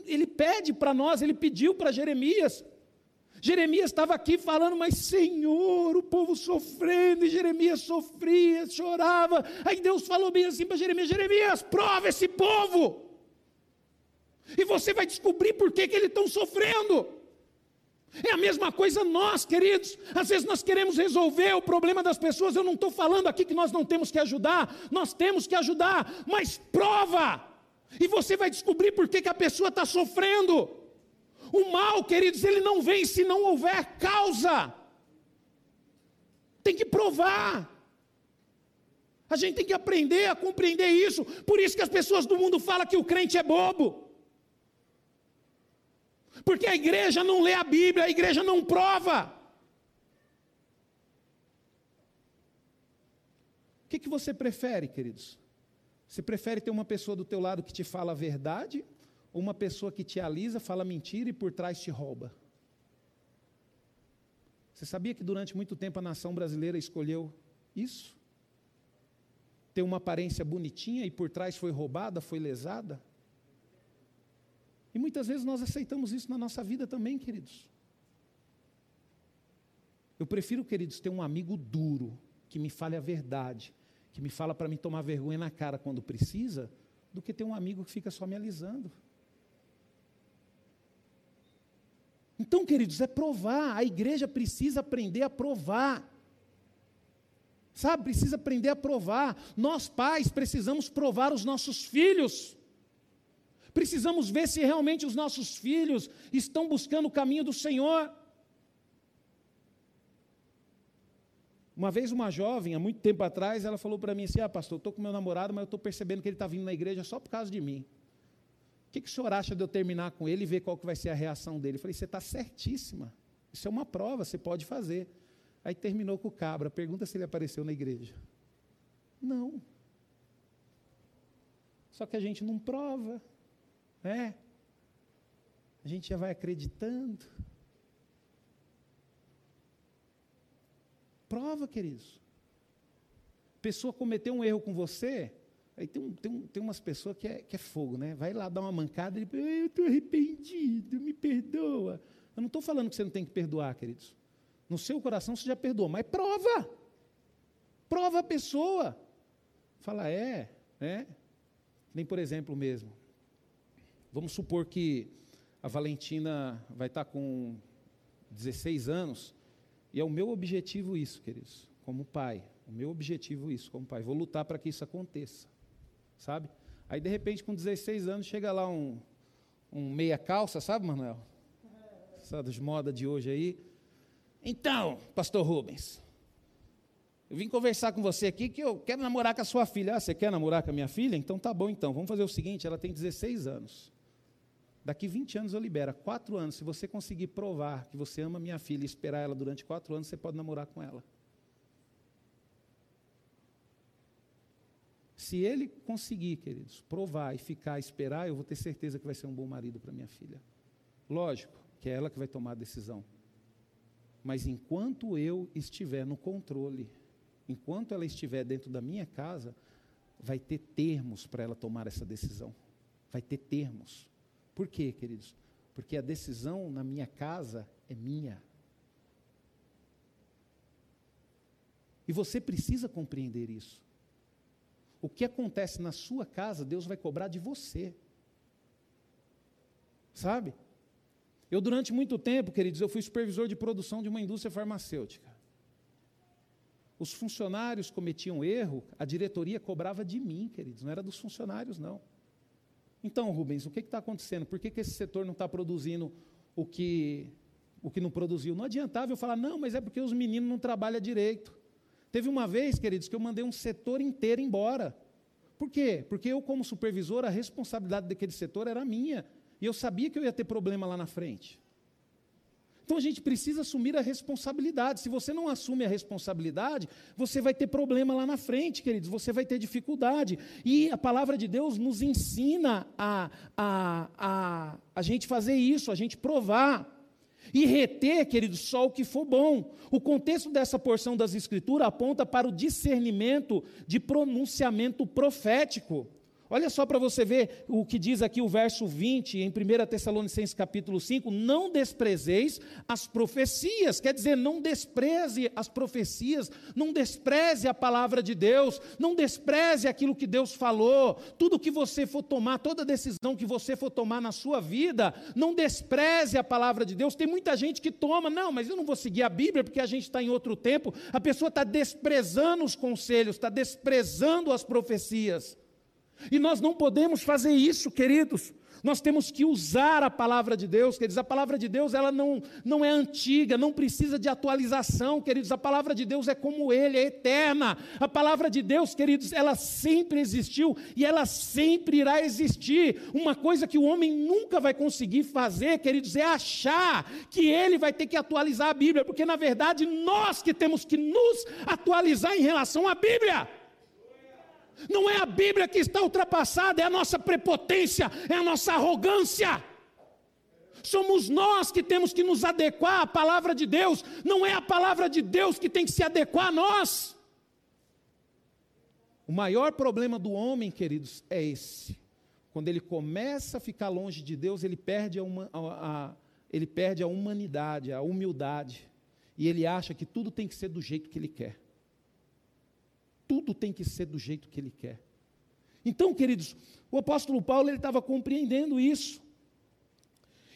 ele pede para nós, ele pediu para Jeremias. Jeremias estava aqui falando, mas Senhor, o povo sofrendo, e Jeremias sofria, chorava. Aí Deus falou bem assim para Jeremias: Jeremias, prova esse povo, e você vai descobrir por que, que eles estão sofrendo. É a mesma coisa nós, queridos. Às vezes nós queremos resolver o problema das pessoas. Eu não estou falando aqui que nós não temos que ajudar, nós temos que ajudar, mas prova. E você vai descobrir por que, que a pessoa está sofrendo. O mal, queridos, ele não vem se não houver causa. Tem que provar. A gente tem que aprender a compreender isso. Por isso que as pessoas do mundo falam que o crente é bobo. Porque a igreja não lê a Bíblia, a igreja não prova. O que, que você prefere, queridos? Você prefere ter uma pessoa do teu lado que te fala a verdade uma pessoa que te alisa, fala mentira e por trás te rouba? Você sabia que durante muito tempo a nação brasileira escolheu isso? Ter uma aparência bonitinha e por trás foi roubada, foi lesada? E muitas vezes nós aceitamos isso na nossa vida também, queridos. Eu prefiro, queridos, ter um amigo duro, que me fale a verdade, que me fala para me tomar vergonha na cara quando precisa, do que ter um amigo que fica só me alisando. Então, queridos, é provar. A igreja precisa aprender a provar. Sabe, precisa aprender a provar. Nós, pais, precisamos provar os nossos filhos. Precisamos ver se realmente os nossos filhos estão buscando o caminho do Senhor. Uma vez uma jovem, há muito tempo atrás, ela falou para mim assim: Ah, pastor, estou com meu namorado, mas eu estou percebendo que ele está vindo na igreja só por causa de mim. Que, que o senhor acha de eu terminar com ele e ver qual que vai ser a reação dele? Eu falei: Você está certíssima. Isso é uma prova, você pode fazer. Aí terminou com o cabra. Pergunta se ele apareceu na igreja. Não. Só que a gente não prova. né? A gente já vai acreditando. Prova, queridos. pessoa cometeu um erro com você, aí tem, um, tem, um, tem umas pessoas que é, que é fogo, né? Vai lá dar uma mancada e eu estou arrependido, me perdoa. Eu não estou falando que você não tem que perdoar, queridos. No seu coração você já perdoou, mas prova. Prova a pessoa. Fala, é, é. Nem por exemplo mesmo. Vamos supor que a Valentina vai estar com 16 anos, e é o meu objetivo isso, queridos, como pai. O meu objetivo isso, como pai. Vou lutar para que isso aconteça. Sabe? Aí, de repente, com 16 anos, chega lá um, um meia calça, sabe, Manuel? Essas moda de hoje aí. Então, pastor Rubens, eu vim conversar com você aqui que eu quero namorar com a sua filha. Ah, você quer namorar com a minha filha? Então tá bom então. Vamos fazer o seguinte, ela tem 16 anos. Daqui 20 anos eu libero. Quatro anos, se você conseguir provar que você ama minha filha e esperar ela durante quatro anos, você pode namorar com ela. Se ele conseguir, queridos, provar e ficar, esperar, eu vou ter certeza que vai ser um bom marido para minha filha. Lógico que é ela que vai tomar a decisão. Mas enquanto eu estiver no controle, enquanto ela estiver dentro da minha casa, vai ter termos para ela tomar essa decisão. Vai ter termos. Por quê, queridos? Porque a decisão na minha casa é minha. E você precisa compreender isso. O que acontece na sua casa, Deus vai cobrar de você. Sabe? Eu, durante muito tempo, queridos, eu fui supervisor de produção de uma indústria farmacêutica. Os funcionários cometiam erro, a diretoria cobrava de mim, queridos, não era dos funcionários, não. Então, Rubens, o que está acontecendo? Por que, que esse setor não está produzindo o que, o que não produziu? Não adiantava eu falar, não, mas é porque os meninos não trabalham direito. Teve uma vez, queridos, que eu mandei um setor inteiro embora. Por quê? Porque eu, como supervisor, a responsabilidade daquele setor era minha. E eu sabia que eu ia ter problema lá na frente. Então a gente precisa assumir a responsabilidade. Se você não assume a responsabilidade, você vai ter problema lá na frente, queridos. Você vai ter dificuldade. E a palavra de Deus nos ensina a, a, a, a gente fazer isso, a gente provar. E reter, queridos, só o que for bom. O contexto dessa porção das Escrituras aponta para o discernimento de pronunciamento profético. Olha só para você ver o que diz aqui o verso 20, em 1 Tessalonicenses capítulo 5, não desprezeis as profecias, quer dizer, não despreze as profecias, não despreze a palavra de Deus, não despreze aquilo que Deus falou, tudo que você for tomar, toda decisão que você for tomar na sua vida, não despreze a palavra de Deus. Tem muita gente que toma, não, mas eu não vou seguir a Bíblia porque a gente está em outro tempo, a pessoa está desprezando os conselhos, está desprezando as profecias. E nós não podemos fazer isso, queridos. Nós temos que usar a palavra de Deus, queridos. A palavra de Deus, ela não, não é antiga, não precisa de atualização, queridos. A palavra de Deus é como Ele, é eterna. A palavra de Deus, queridos, ela sempre existiu e ela sempre irá existir. Uma coisa que o homem nunca vai conseguir fazer, queridos, é achar que ele vai ter que atualizar a Bíblia, porque na verdade nós que temos que nos atualizar em relação à Bíblia. Não é a Bíblia que está ultrapassada, é a nossa prepotência, é a nossa arrogância. Somos nós que temos que nos adequar à palavra de Deus, não é a palavra de Deus que tem que se adequar a nós. O maior problema do homem, queridos, é esse. Quando ele começa a ficar longe de Deus, ele perde a, uma, a, a, ele perde a humanidade, a humildade. E ele acha que tudo tem que ser do jeito que ele quer tudo tem que ser do jeito que ele quer. Então, queridos, o apóstolo Paulo ele estava compreendendo isso.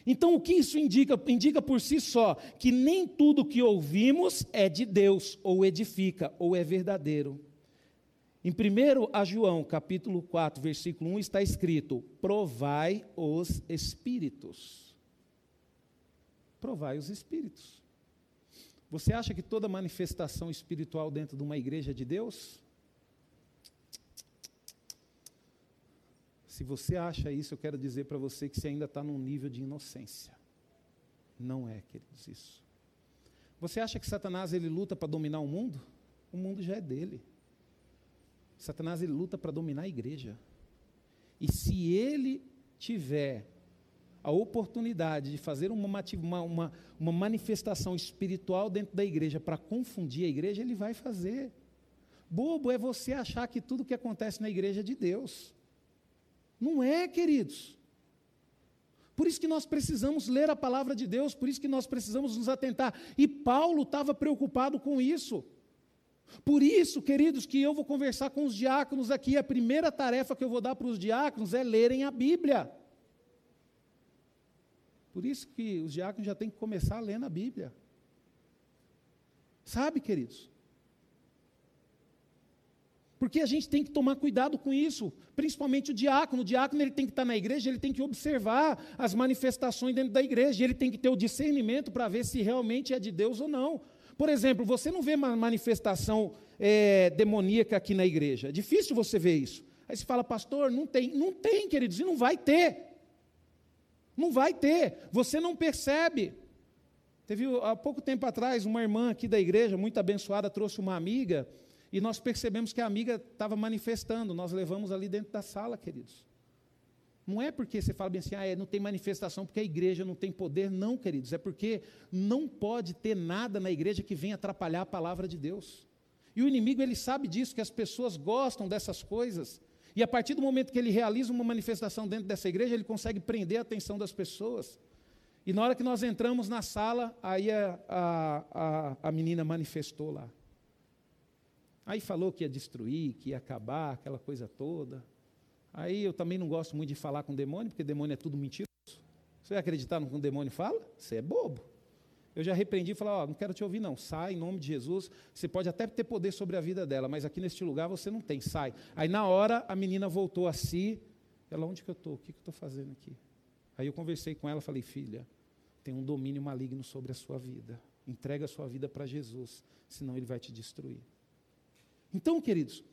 Então, o que isso indica? Indica por si só que nem tudo que ouvimos é de Deus, ou edifica, ou é verdadeiro. Em 1 a João, capítulo 4, versículo 1, está escrito: Provai os espíritos. Provai os espíritos. Você acha que toda manifestação espiritual dentro de uma igreja é de Deus? Se você acha isso, eu quero dizer para você que você ainda está num nível de inocência. Não é, queridos, isso. Você acha que Satanás ele luta para dominar o mundo? O mundo já é dele. Satanás ele luta para dominar a igreja. E se ele tiver a oportunidade de fazer uma, uma, uma manifestação espiritual dentro da igreja para confundir a igreja, ele vai fazer. Bobo é você achar que tudo que acontece na igreja é de Deus. Não é, queridos. Por isso que nós precisamos ler a palavra de Deus, por isso que nós precisamos nos atentar. E Paulo estava preocupado com isso. Por isso, queridos, que eu vou conversar com os diáconos aqui. A primeira tarefa que eu vou dar para os diáconos é lerem a Bíblia. Por isso que os diáconos já têm que começar a ler a Bíblia. Sabe, queridos? Porque a gente tem que tomar cuidado com isso, principalmente o diácono. O diácono ele tem que estar na igreja, ele tem que observar as manifestações dentro da igreja, ele tem que ter o discernimento para ver se realmente é de Deus ou não. Por exemplo, você não vê uma manifestação é, demoníaca aqui na igreja. É difícil você ver isso. Aí você fala, pastor, não tem. Não tem, queridos, e não vai ter. Não vai ter. Você não percebe. Teve há pouco tempo atrás uma irmã aqui da igreja, muito abençoada, trouxe uma amiga e nós percebemos que a amiga estava manifestando, nós levamos ali dentro da sala, queridos. Não é porque você fala bem assim, ah, é, não tem manifestação porque a igreja não tem poder, não, queridos. É porque não pode ter nada na igreja que venha atrapalhar a palavra de Deus. E o inimigo, ele sabe disso, que as pessoas gostam dessas coisas. E a partir do momento que ele realiza uma manifestação dentro dessa igreja, ele consegue prender a atenção das pessoas. E na hora que nós entramos na sala, aí a, a, a, menina manifestou lá. Aí falou que ia destruir, que ia acabar, aquela coisa toda. Aí eu também não gosto muito de falar com demônio, porque demônio é tudo mentiroso. Você vai acreditar no que um demônio fala? Você é bobo. Eu já repreendi e falei, ó, oh, não quero te ouvir não, sai em nome de Jesus. Você pode até ter poder sobre a vida dela, mas aqui neste lugar você não tem, sai. Aí na hora a menina voltou a si, ela, onde que eu estou? O que, que eu estou fazendo aqui? Aí eu conversei com ela, falei, filha, tem um domínio maligno sobre a sua vida. Entrega a sua vida para Jesus, senão ele vai te destruir. Então, queridos,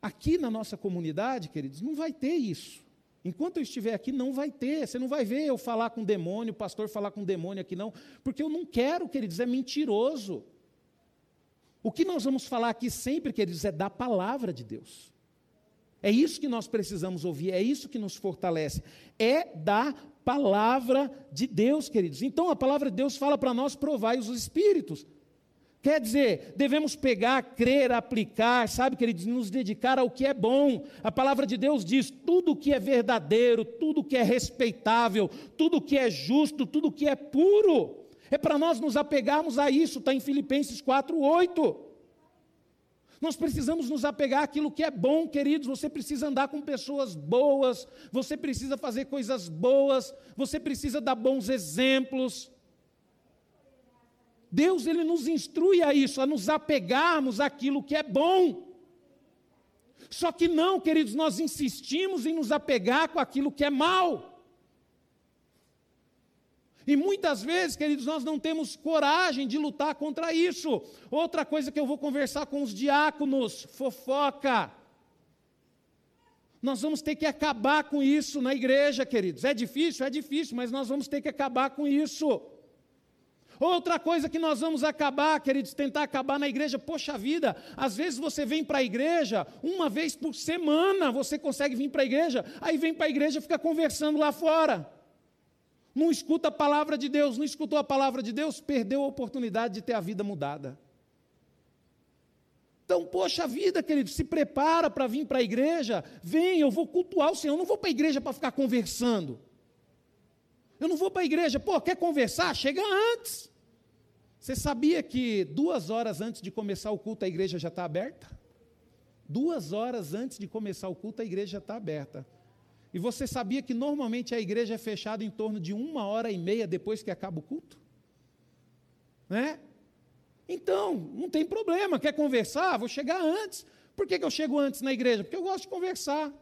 aqui na nossa comunidade, queridos, não vai ter isso. Enquanto eu estiver aqui, não vai ter. Você não vai ver eu falar com demônio, o pastor falar com demônio aqui, não. Porque eu não quero, queridos, é mentiroso. O que nós vamos falar aqui sempre, queridos, é da palavra de Deus. É isso que nós precisamos ouvir, é isso que nos fortalece. É da palavra de Deus, queridos. Então a palavra de Deus fala para nós: provai os espíritos. Quer dizer, devemos pegar, crer, aplicar, sabe, queridos, nos dedicar ao que é bom. A palavra de Deus diz: tudo que é verdadeiro, tudo que é respeitável, tudo que é justo, tudo que é puro. É para nós nos apegarmos a isso, está em Filipenses 4,8. Nós precisamos nos apegar àquilo que é bom, queridos. Você precisa andar com pessoas boas, você precisa fazer coisas boas, você precisa dar bons exemplos. Deus ele nos instrui a isso, a nos apegarmos àquilo que é bom. Só que não, queridos, nós insistimos em nos apegar com aquilo que é mal. E muitas vezes, queridos, nós não temos coragem de lutar contra isso. Outra coisa que eu vou conversar com os diáconos, fofoca. Nós vamos ter que acabar com isso na igreja, queridos. É difícil? É difícil, mas nós vamos ter que acabar com isso. Outra coisa que nós vamos acabar, queridos, tentar acabar na igreja, poxa vida, às vezes você vem para a igreja, uma vez por semana você consegue vir para a igreja, aí vem para a igreja e fica conversando lá fora. Não escuta a palavra de Deus, não escutou a palavra de Deus, perdeu a oportunidade de ter a vida mudada. Então, poxa vida, querido, se prepara para vir para a igreja, vem, eu vou cultuar o Senhor, eu não vou para a igreja para ficar conversando. Eu não vou para a igreja, pô, quer conversar? Chega antes. Você sabia que duas horas antes de começar o culto a igreja já está aberta? Duas horas antes de começar o culto a igreja já está aberta. E você sabia que normalmente a igreja é fechada em torno de uma hora e meia depois que acaba o culto? Né? Então, não tem problema. Quer conversar? Vou chegar antes. Por que, que eu chego antes na igreja? Porque eu gosto de conversar.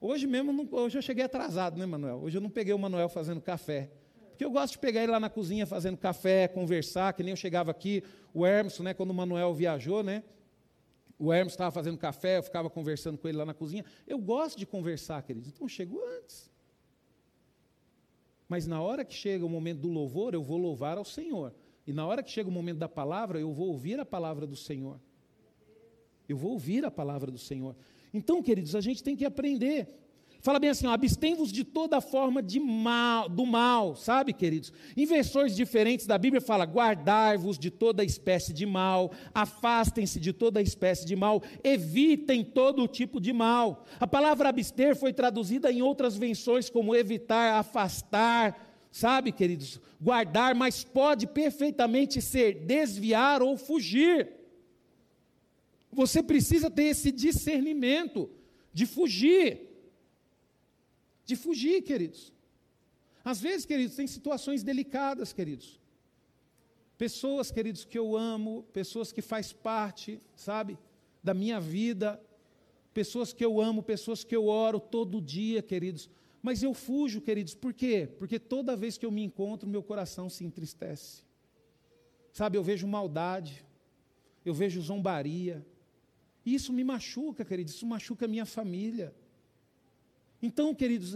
Hoje mesmo, hoje eu cheguei atrasado, né, Manuel? Hoje eu não peguei o Manuel fazendo café. Porque eu gosto de pegar ele lá na cozinha fazendo café, conversar, que nem eu chegava aqui, o Hermes, né, quando o Manuel viajou, né? O Hermes estava fazendo café, eu ficava conversando com ele lá na cozinha. Eu gosto de conversar, queridos, então eu chego antes. Mas na hora que chega o momento do louvor, eu vou louvar ao Senhor. E na hora que chega o momento da palavra, eu vou ouvir a palavra do Senhor. Eu vou ouvir a palavra do Senhor. Então, queridos, a gente tem que aprender Fala bem assim, abstém-vos de toda forma de mal, do mal, sabe, queridos? Em versões diferentes da Bíblia fala: guardai-vos de toda espécie de mal, afastem-se de toda espécie de mal, evitem todo tipo de mal. A palavra abster foi traduzida em outras versões como evitar, afastar, sabe, queridos? Guardar, mas pode perfeitamente ser desviar ou fugir. Você precisa ter esse discernimento de fugir de fugir, queridos. Às vezes, queridos, tem situações delicadas, queridos. Pessoas, queridos, que eu amo, pessoas que faz parte, sabe, da minha vida, pessoas que eu amo, pessoas que eu oro todo dia, queridos. Mas eu fujo, queridos, por quê? Porque toda vez que eu me encontro, meu coração se entristece. Sabe, eu vejo maldade, eu vejo zombaria. Isso me machuca, queridos, isso machuca a minha família. Então, queridos,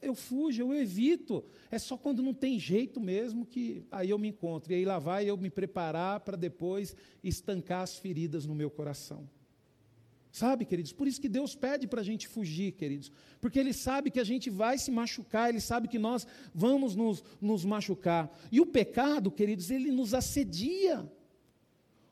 eu, fujo, eu evito. É só quando não tem jeito mesmo que aí eu me encontro. E aí lá vai eu me preparar para depois estancar as feridas no meu coração. Sabe, queridos? Por isso que Deus pede para a gente fugir, queridos. Porque Ele sabe que a gente vai se machucar, Ele sabe que nós vamos nos, nos machucar. E o pecado, queridos, ele nos assedia.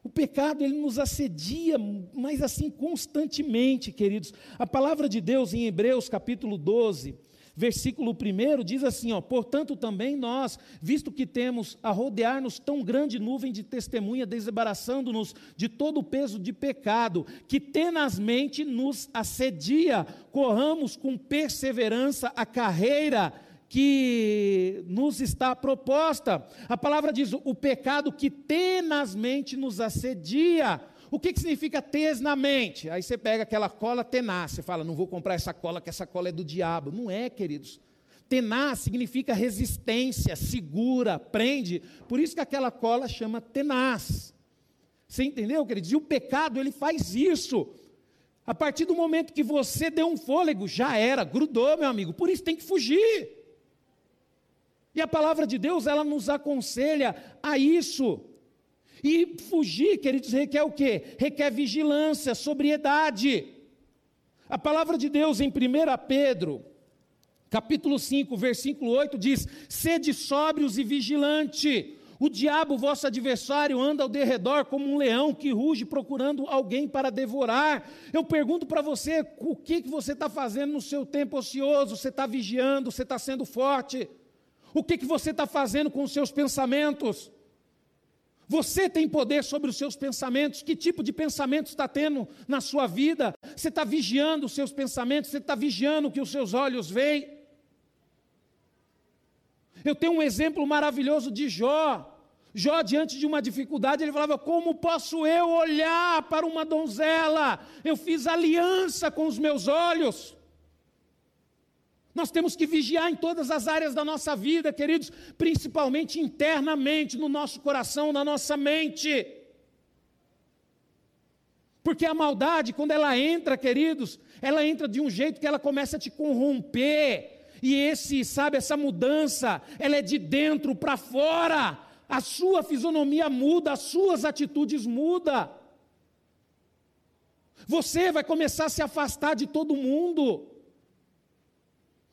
O pecado ele nos assedia, mas assim constantemente, queridos. A palavra de Deus em Hebreus capítulo 12, versículo 1 diz assim, ó: "Portanto também nós, visto que temos a rodear-nos tão grande nuvem de testemunha, desembaraçando-nos de todo o peso de pecado que tenazmente nos assedia, corramos com perseverança a carreira que nos está proposta. A palavra diz: o pecado que tenazmente nos assedia. O que, que significa tesnamente? Aí você pega aquela cola tenaz, você fala, não vou comprar essa cola, que essa cola é do diabo. Não é, queridos. Tenaz significa resistência, segura, prende. Por isso que aquela cola chama tenaz. Você entendeu, queridos? E o pecado, ele faz isso. A partir do momento que você deu um fôlego, já era, grudou, meu amigo. Por isso tem que fugir. E a palavra de Deus, ela nos aconselha a isso. E fugir, queridos, requer o quê? Requer vigilância, sobriedade. A palavra de Deus em 1 Pedro, capítulo 5, versículo 8 diz: Sede sóbrios e vigilante. O diabo, vosso adversário, anda ao derredor como um leão que ruge procurando alguém para devorar. Eu pergunto para você: o que, que você está fazendo no seu tempo ocioso? Você está vigiando? Você está sendo forte? O que, que você está fazendo com os seus pensamentos? Você tem poder sobre os seus pensamentos. Que tipo de pensamento está tendo na sua vida? Você está vigiando os seus pensamentos? Você está vigiando o que os seus olhos veem? Eu tenho um exemplo maravilhoso de Jó. Jó, diante de uma dificuldade, ele falava: Como posso eu olhar para uma donzela? Eu fiz aliança com os meus olhos. Nós temos que vigiar em todas as áreas da nossa vida, queridos, principalmente internamente, no nosso coração, na nossa mente. Porque a maldade, quando ela entra, queridos, ela entra de um jeito que ela começa a te corromper. E esse, sabe, essa mudança, ela é de dentro para fora. A sua fisionomia muda, as suas atitudes mudam. Você vai começar a se afastar de todo mundo.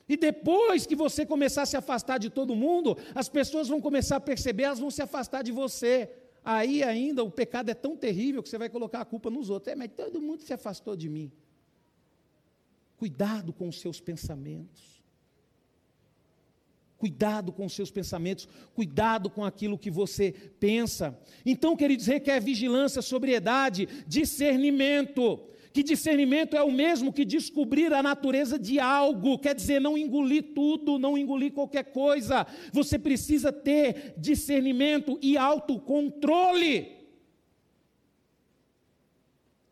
E depois que você começar a se afastar de todo mundo, as pessoas vão começar a perceber, elas vão se afastar de você. Aí ainda o pecado é tão terrível que você vai colocar a culpa nos outros. É, mas todo mundo se afastou de mim. Cuidado com os seus pensamentos. Cuidado com os seus pensamentos, cuidado com aquilo que você pensa. Então, queridos, requer vigilância, sobriedade, discernimento que discernimento é o mesmo que descobrir a natureza de algo, quer dizer, não engolir tudo, não engolir qualquer coisa. Você precisa ter discernimento e autocontrole.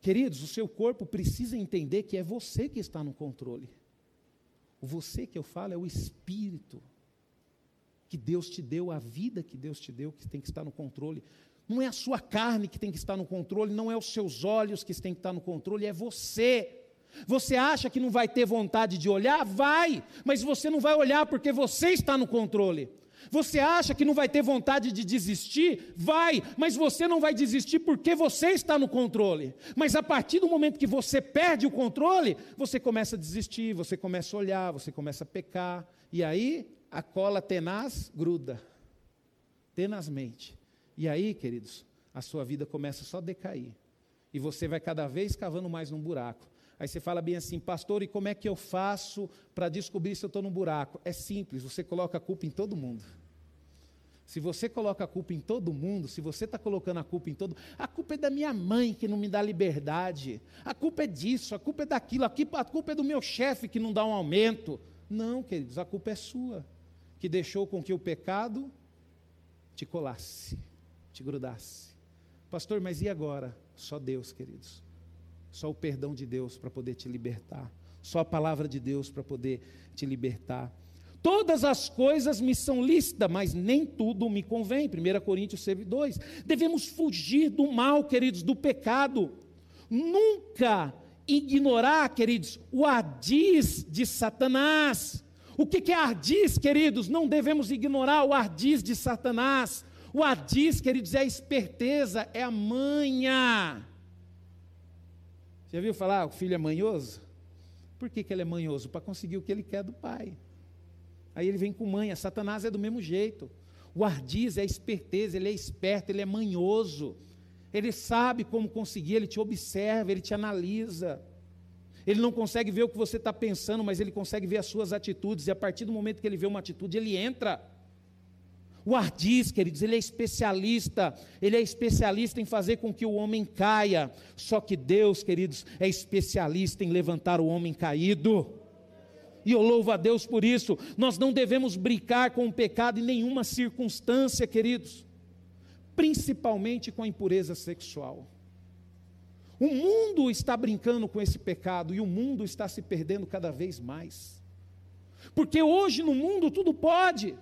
Queridos, o seu corpo precisa entender que é você que está no controle. O você que eu falo é o espírito que Deus te deu, a vida que Deus te deu, que tem que estar no controle. Não é a sua carne que tem que estar no controle, não é os seus olhos que têm que estar no controle, é você. Você acha que não vai ter vontade de olhar? Vai, mas você não vai olhar porque você está no controle. Você acha que não vai ter vontade de desistir? Vai, mas você não vai desistir porque você está no controle. Mas a partir do momento que você perde o controle, você começa a desistir, você começa a olhar, você começa a pecar. E aí a cola tenaz gruda, tenazmente. E aí, queridos, a sua vida começa só a decair. E você vai cada vez cavando mais num buraco. Aí você fala bem assim, pastor, e como é que eu faço para descobrir se eu estou num buraco? É simples, você coloca a culpa em todo mundo. Se você coloca a culpa em todo mundo, se você está colocando a culpa em todo, a culpa é da minha mãe que não me dá liberdade, a culpa é disso, a culpa é daquilo, a culpa é do meu chefe que não dá um aumento. Não, queridos, a culpa é sua, que deixou com que o pecado te colasse, te grudasse. Pastor, mas e agora? Só Deus, queridos. Só o perdão de Deus para poder te libertar. Só a palavra de Deus para poder te libertar. Todas as coisas me são lícitas, mas nem tudo me convém. 1 Coríntios 2. Devemos fugir do mal, queridos, do pecado. Nunca ignorar, queridos, o ardiz de Satanás. O que é ardiz, queridos? Não devemos ignorar o ardiz de Satanás. O ardiz, queridos, é a esperteza, é a manha. Já viu falar, o filho é manhoso? Por que, que ele é manhoso? Para conseguir o que ele quer do pai. Aí ele vem com manha. Satanás é do mesmo jeito. O ardiz é esperteza, ele é esperto, ele é manhoso. Ele sabe como conseguir, ele te observa, ele te analisa. Ele não consegue ver o que você está pensando, mas ele consegue ver as suas atitudes, e a partir do momento que ele vê uma atitude, ele entra. O ardiz, queridos, ele é especialista, ele é especialista em fazer com que o homem caia. Só que Deus, queridos, é especialista em levantar o homem caído e eu louvo a Deus por isso. Nós não devemos brincar com o pecado em nenhuma circunstância, queridos, principalmente com a impureza sexual. O mundo está brincando com esse pecado e o mundo está se perdendo cada vez mais. Porque hoje no mundo tudo pode.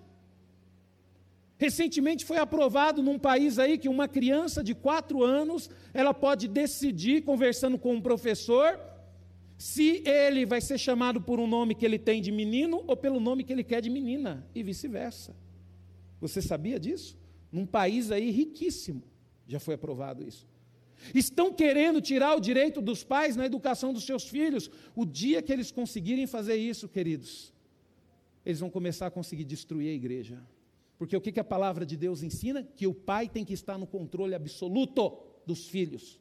Recentemente foi aprovado num país aí que uma criança de quatro anos ela pode decidir, conversando com um professor, se ele vai ser chamado por um nome que ele tem de menino ou pelo nome que ele quer de menina, e vice-versa. Você sabia disso? Num país aí riquíssimo, já foi aprovado isso. Estão querendo tirar o direito dos pais na educação dos seus filhos. O dia que eles conseguirem fazer isso, queridos, eles vão começar a conseguir destruir a igreja. Porque o que a palavra de Deus ensina? Que o pai tem que estar no controle absoluto dos filhos.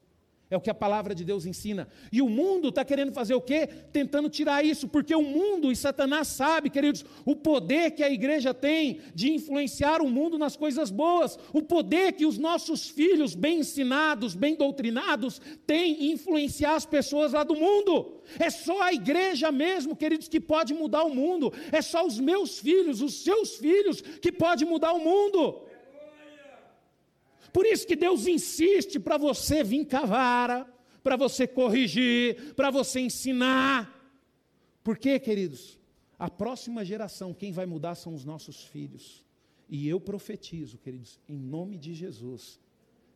É o que a palavra de Deus ensina. E o mundo está querendo fazer o quê? Tentando tirar isso, porque o mundo e Satanás sabe, queridos, o poder que a igreja tem de influenciar o mundo nas coisas boas, o poder que os nossos filhos, bem ensinados, bem doutrinados, têm em influenciar as pessoas lá do mundo. É só a igreja mesmo, queridos, que pode mudar o mundo. É só os meus filhos, os seus filhos, que pode mudar o mundo. Por isso que Deus insiste para você vir cavara, para você corrigir, para você ensinar. Por quê, queridos? A próxima geração, quem vai mudar são os nossos filhos. E eu profetizo, queridos, em nome de Jesus,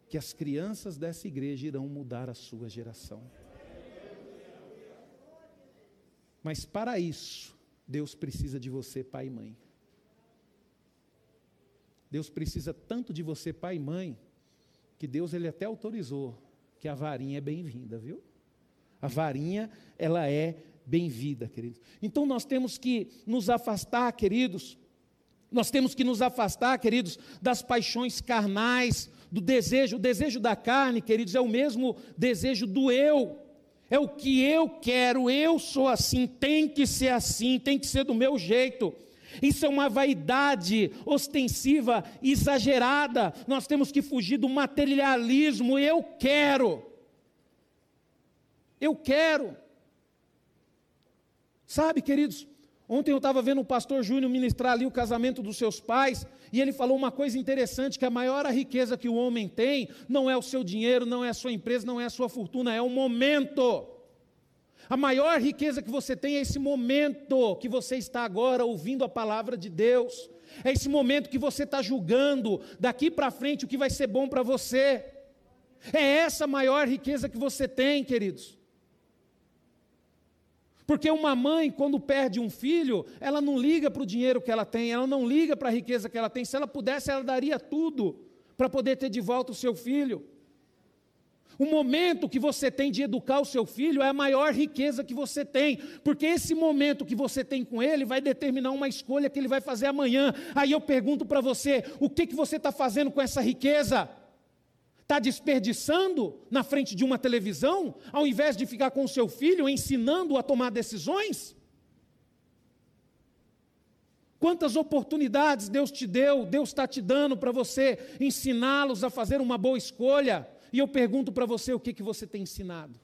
que as crianças dessa igreja irão mudar a sua geração. Mas para isso, Deus precisa de você, pai e mãe. Deus precisa tanto de você, pai e mãe, que Deus ele até autorizou que a varinha é bem-vinda, viu? A varinha, ela é bem-vinda, queridos. Então nós temos que nos afastar, queridos. Nós temos que nos afastar, queridos, das paixões carnais, do desejo. O desejo da carne, queridos, é o mesmo desejo do eu. É o que eu quero, eu sou assim, tem que ser assim, tem que ser do meu jeito. Isso é uma vaidade ostensiva, exagerada. Nós temos que fugir do materialismo. Eu quero. Eu quero. Sabe, queridos, ontem eu estava vendo o pastor Júnior ministrar ali o casamento dos seus pais, e ele falou uma coisa interessante: que a maior riqueza que o homem tem não é o seu dinheiro, não é a sua empresa, não é a sua fortuna, é o momento. A maior riqueza que você tem é esse momento que você está agora ouvindo a palavra de Deus. É esse momento que você está julgando daqui para frente o que vai ser bom para você. É essa a maior riqueza que você tem, queridos. Porque uma mãe, quando perde um filho, ela não liga para o dinheiro que ela tem, ela não liga para a riqueza que ela tem. Se ela pudesse, ela daria tudo para poder ter de volta o seu filho. O momento que você tem de educar o seu filho é a maior riqueza que você tem, porque esse momento que você tem com ele vai determinar uma escolha que ele vai fazer amanhã. Aí eu pergunto para você: o que, que você está fazendo com essa riqueza? Está desperdiçando na frente de uma televisão, ao invés de ficar com o seu filho ensinando a tomar decisões? Quantas oportunidades Deus te deu, Deus está te dando para você ensiná-los a fazer uma boa escolha. E eu pergunto para você o que, que você tem ensinado.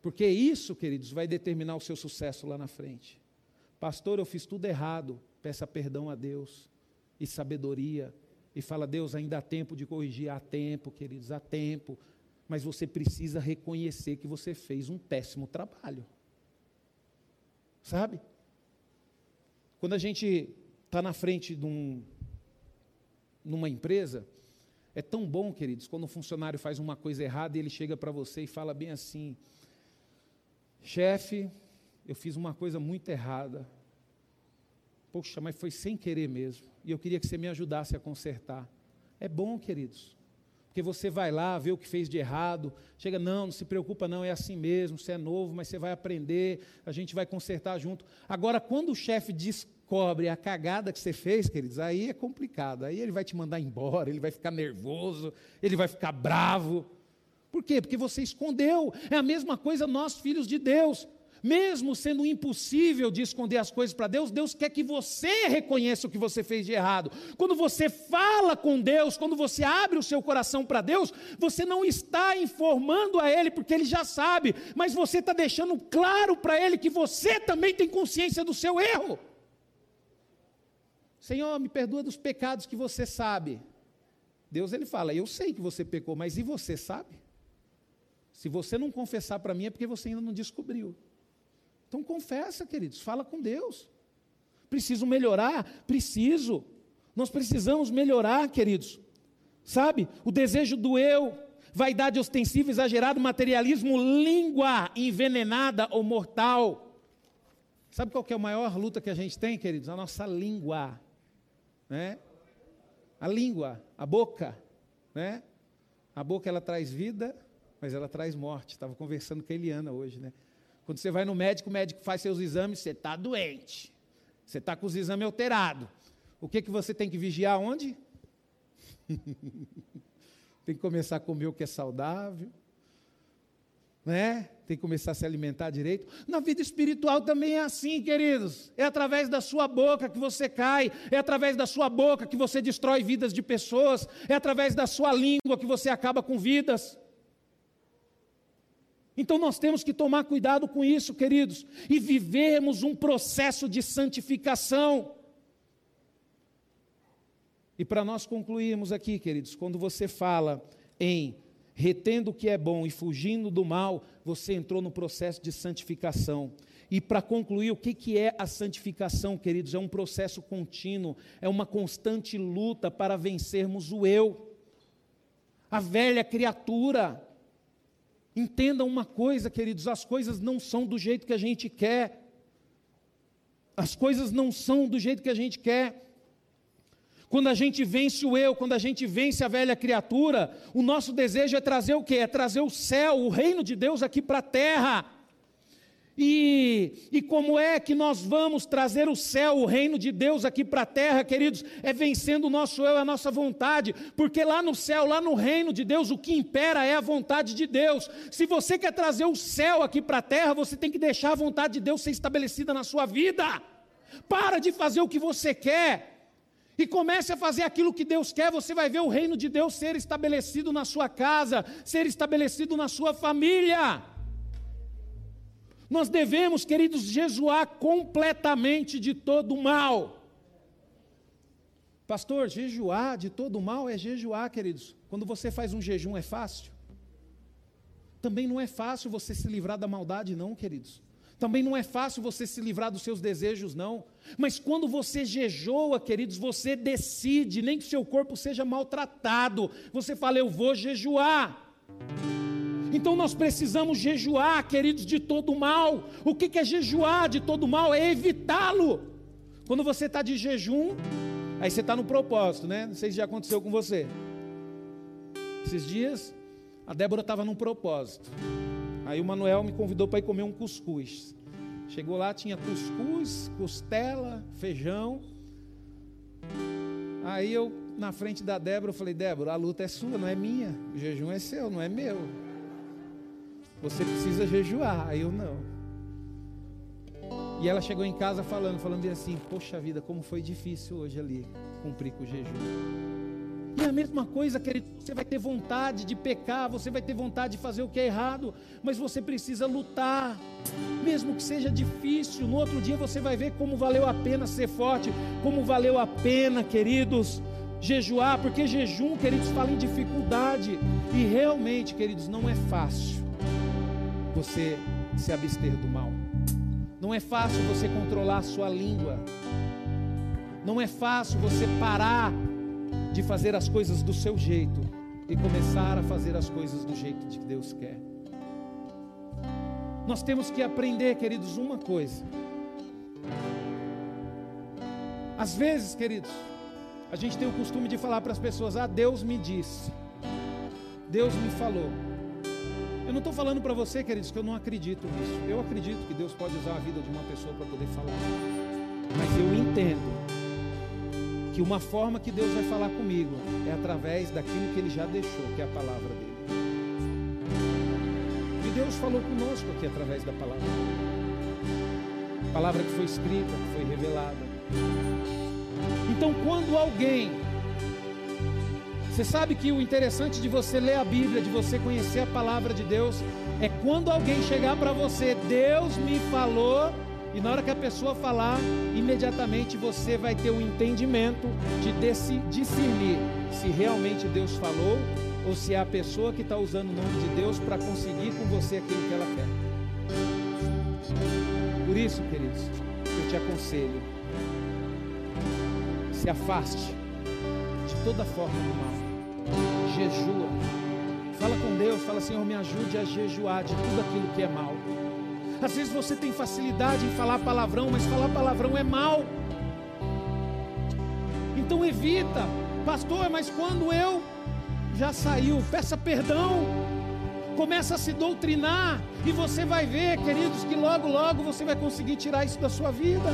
Porque isso, queridos, vai determinar o seu sucesso lá na frente. Pastor, eu fiz tudo errado. Peça perdão a Deus e sabedoria. E fala, Deus, ainda há tempo de corrigir. Há tempo, queridos, há tempo. Mas você precisa reconhecer que você fez um péssimo trabalho. Sabe? Quando a gente está na frente de um, numa empresa, é tão bom, queridos, quando um funcionário faz uma coisa errada e ele chega para você e fala bem assim: chefe, eu fiz uma coisa muito errada. Poxa, mas foi sem querer mesmo. E eu queria que você me ajudasse a consertar. É bom, queridos. Porque você vai lá, vê o que fez de errado, chega, não, não se preocupa, não, é assim mesmo, você é novo, mas você vai aprender, a gente vai consertar junto. Agora, quando o chefe diz descobre a cagada que você fez, queridos, aí é complicado. Aí ele vai te mandar embora, ele vai ficar nervoso, ele vai ficar bravo. Por quê? Porque você escondeu. É a mesma coisa nós, filhos de Deus. Mesmo sendo impossível de esconder as coisas para Deus, Deus quer que você reconheça o que você fez de errado. Quando você fala com Deus, quando você abre o seu coração para Deus, você não está informando a Ele, porque Ele já sabe, mas você está deixando claro para Ele que você também tem consciência do seu erro. Senhor, me perdoa dos pecados que você sabe. Deus ele fala: Eu sei que você pecou, mas e você sabe? Se você não confessar para mim é porque você ainda não descobriu. Então confessa, queridos, fala com Deus. Preciso melhorar? Preciso. Nós precisamos melhorar, queridos. Sabe? O desejo do eu, vaidade ostensiva, exagerado, materialismo, língua envenenada ou mortal. Sabe qual é a maior luta que a gente tem, queridos? A nossa língua né? A língua, a boca, né? A boca ela traz vida, mas ela traz morte. Estava conversando com a Eliana hoje, né? Quando você vai no médico, o médico faz seus exames, você está doente. Você está com os exames alterados. O que, que você tem que vigiar onde? tem que começar a comer o que é saudável, né? Tem que começar a se alimentar direito. Na vida espiritual também é assim, queridos. É através da sua boca que você cai, é através da sua boca que você destrói vidas de pessoas, é através da sua língua que você acaba com vidas. Então nós temos que tomar cuidado com isso, queridos, e vivermos um processo de santificação. E para nós concluirmos aqui, queridos, quando você fala em retendo o que é bom e fugindo do mal, você entrou no processo de santificação. E para concluir, o que, que é a santificação, queridos? É um processo contínuo, é uma constante luta para vencermos o eu, a velha criatura. Entendam uma coisa, queridos: as coisas não são do jeito que a gente quer, as coisas não são do jeito que a gente quer. Quando a gente vence o eu, quando a gente vence a velha criatura, o nosso desejo é trazer o quê? É trazer o céu, o reino de Deus aqui para a terra. E, e como é que nós vamos trazer o céu, o reino de Deus aqui para a terra, queridos? É vencendo o nosso eu, a nossa vontade, porque lá no céu, lá no reino de Deus, o que impera é a vontade de Deus. Se você quer trazer o céu aqui para a terra, você tem que deixar a vontade de Deus ser estabelecida na sua vida. Para de fazer o que você quer e comece a fazer aquilo que Deus quer, você vai ver o reino de Deus ser estabelecido na sua casa, ser estabelecido na sua família. Nós devemos, queridos, jejuar completamente de todo o mal. Pastor, jejuar de todo o mal é jejuar, queridos. Quando você faz um jejum é fácil? Também não é fácil você se livrar da maldade, não, queridos. Também não é fácil você se livrar dos seus desejos, não. Mas quando você jejua, queridos, você decide, nem que seu corpo seja maltratado, você fala, eu vou jejuar. Então nós precisamos jejuar, queridos, de todo mal. O que é jejuar de todo mal? É evitá-lo. Quando você está de jejum, aí você está no propósito, né? Não sei se já aconteceu com você. Esses dias, a Débora estava num propósito. Aí o Manuel me convidou para ir comer um cuscuz. Chegou lá, tinha cuscuz, costela, feijão. Aí eu, na frente da Débora, eu falei: Débora, a luta é sua, não é minha. O jejum é seu, não é meu. Você precisa jejuar. Aí eu não. E ela chegou em casa falando, falando assim: Poxa vida, como foi difícil hoje ali cumprir com o jejum. E é a mesma coisa, querido, você vai ter vontade de pecar, você vai ter vontade de fazer o que é errado, mas você precisa lutar, mesmo que seja difícil. No outro dia você vai ver como valeu a pena ser forte, como valeu a pena, queridos, jejuar, porque jejum, queridos, fala em dificuldade, e realmente, queridos, não é fácil você se abster do mal, não é fácil você controlar a sua língua, não é fácil você parar de fazer as coisas do seu jeito e começar a fazer as coisas do jeito que Deus quer. Nós temos que aprender, queridos, uma coisa. Às vezes, queridos, a gente tem o costume de falar para as pessoas: Ah, Deus me disse, Deus me falou. Eu não estou falando para você, queridos, que eu não acredito nisso. Eu acredito que Deus pode usar a vida de uma pessoa para poder falar. Mas eu entendo que uma forma que Deus vai falar comigo é através daquilo que Ele já deixou, que é a palavra dele. E Deus falou conosco aqui através da palavra. Palavra que foi escrita, que foi revelada. Então, quando alguém. Você sabe que o interessante de você ler a Bíblia, de você conhecer a palavra de Deus, é quando alguém chegar para você, Deus me falou e na hora que a pessoa falar, imediatamente você vai ter o um entendimento de discernir se realmente Deus falou ou se é a pessoa que está usando o nome de Deus para conseguir com você aquilo que ela quer. Por isso, queridos, eu te aconselho: se afaste de toda forma do mal, jejua, fala com Deus, fala Senhor, me ajude a jejuar de tudo aquilo que é mal. Às vezes você tem facilidade em falar palavrão, mas falar palavrão é mal. Então evita, pastor, mas quando eu já saiu, peça perdão. Começa a se doutrinar e você vai ver, queridos, que logo, logo você vai conseguir tirar isso da sua vida.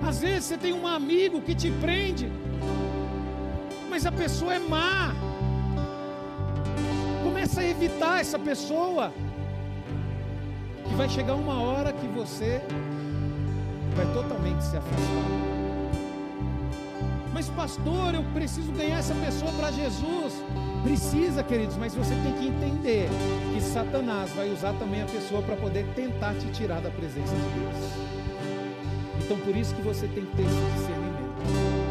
Às vezes você tem um amigo que te prende, mas a pessoa é má. Começa a evitar essa pessoa vai chegar uma hora que você vai totalmente se afastar. Mas, pastor, eu preciso ganhar essa pessoa para Jesus. Precisa, queridos, mas você tem que entender que Satanás vai usar também a pessoa para poder tentar te tirar da presença de Deus. Então, por isso que você tem que ter esse discernimento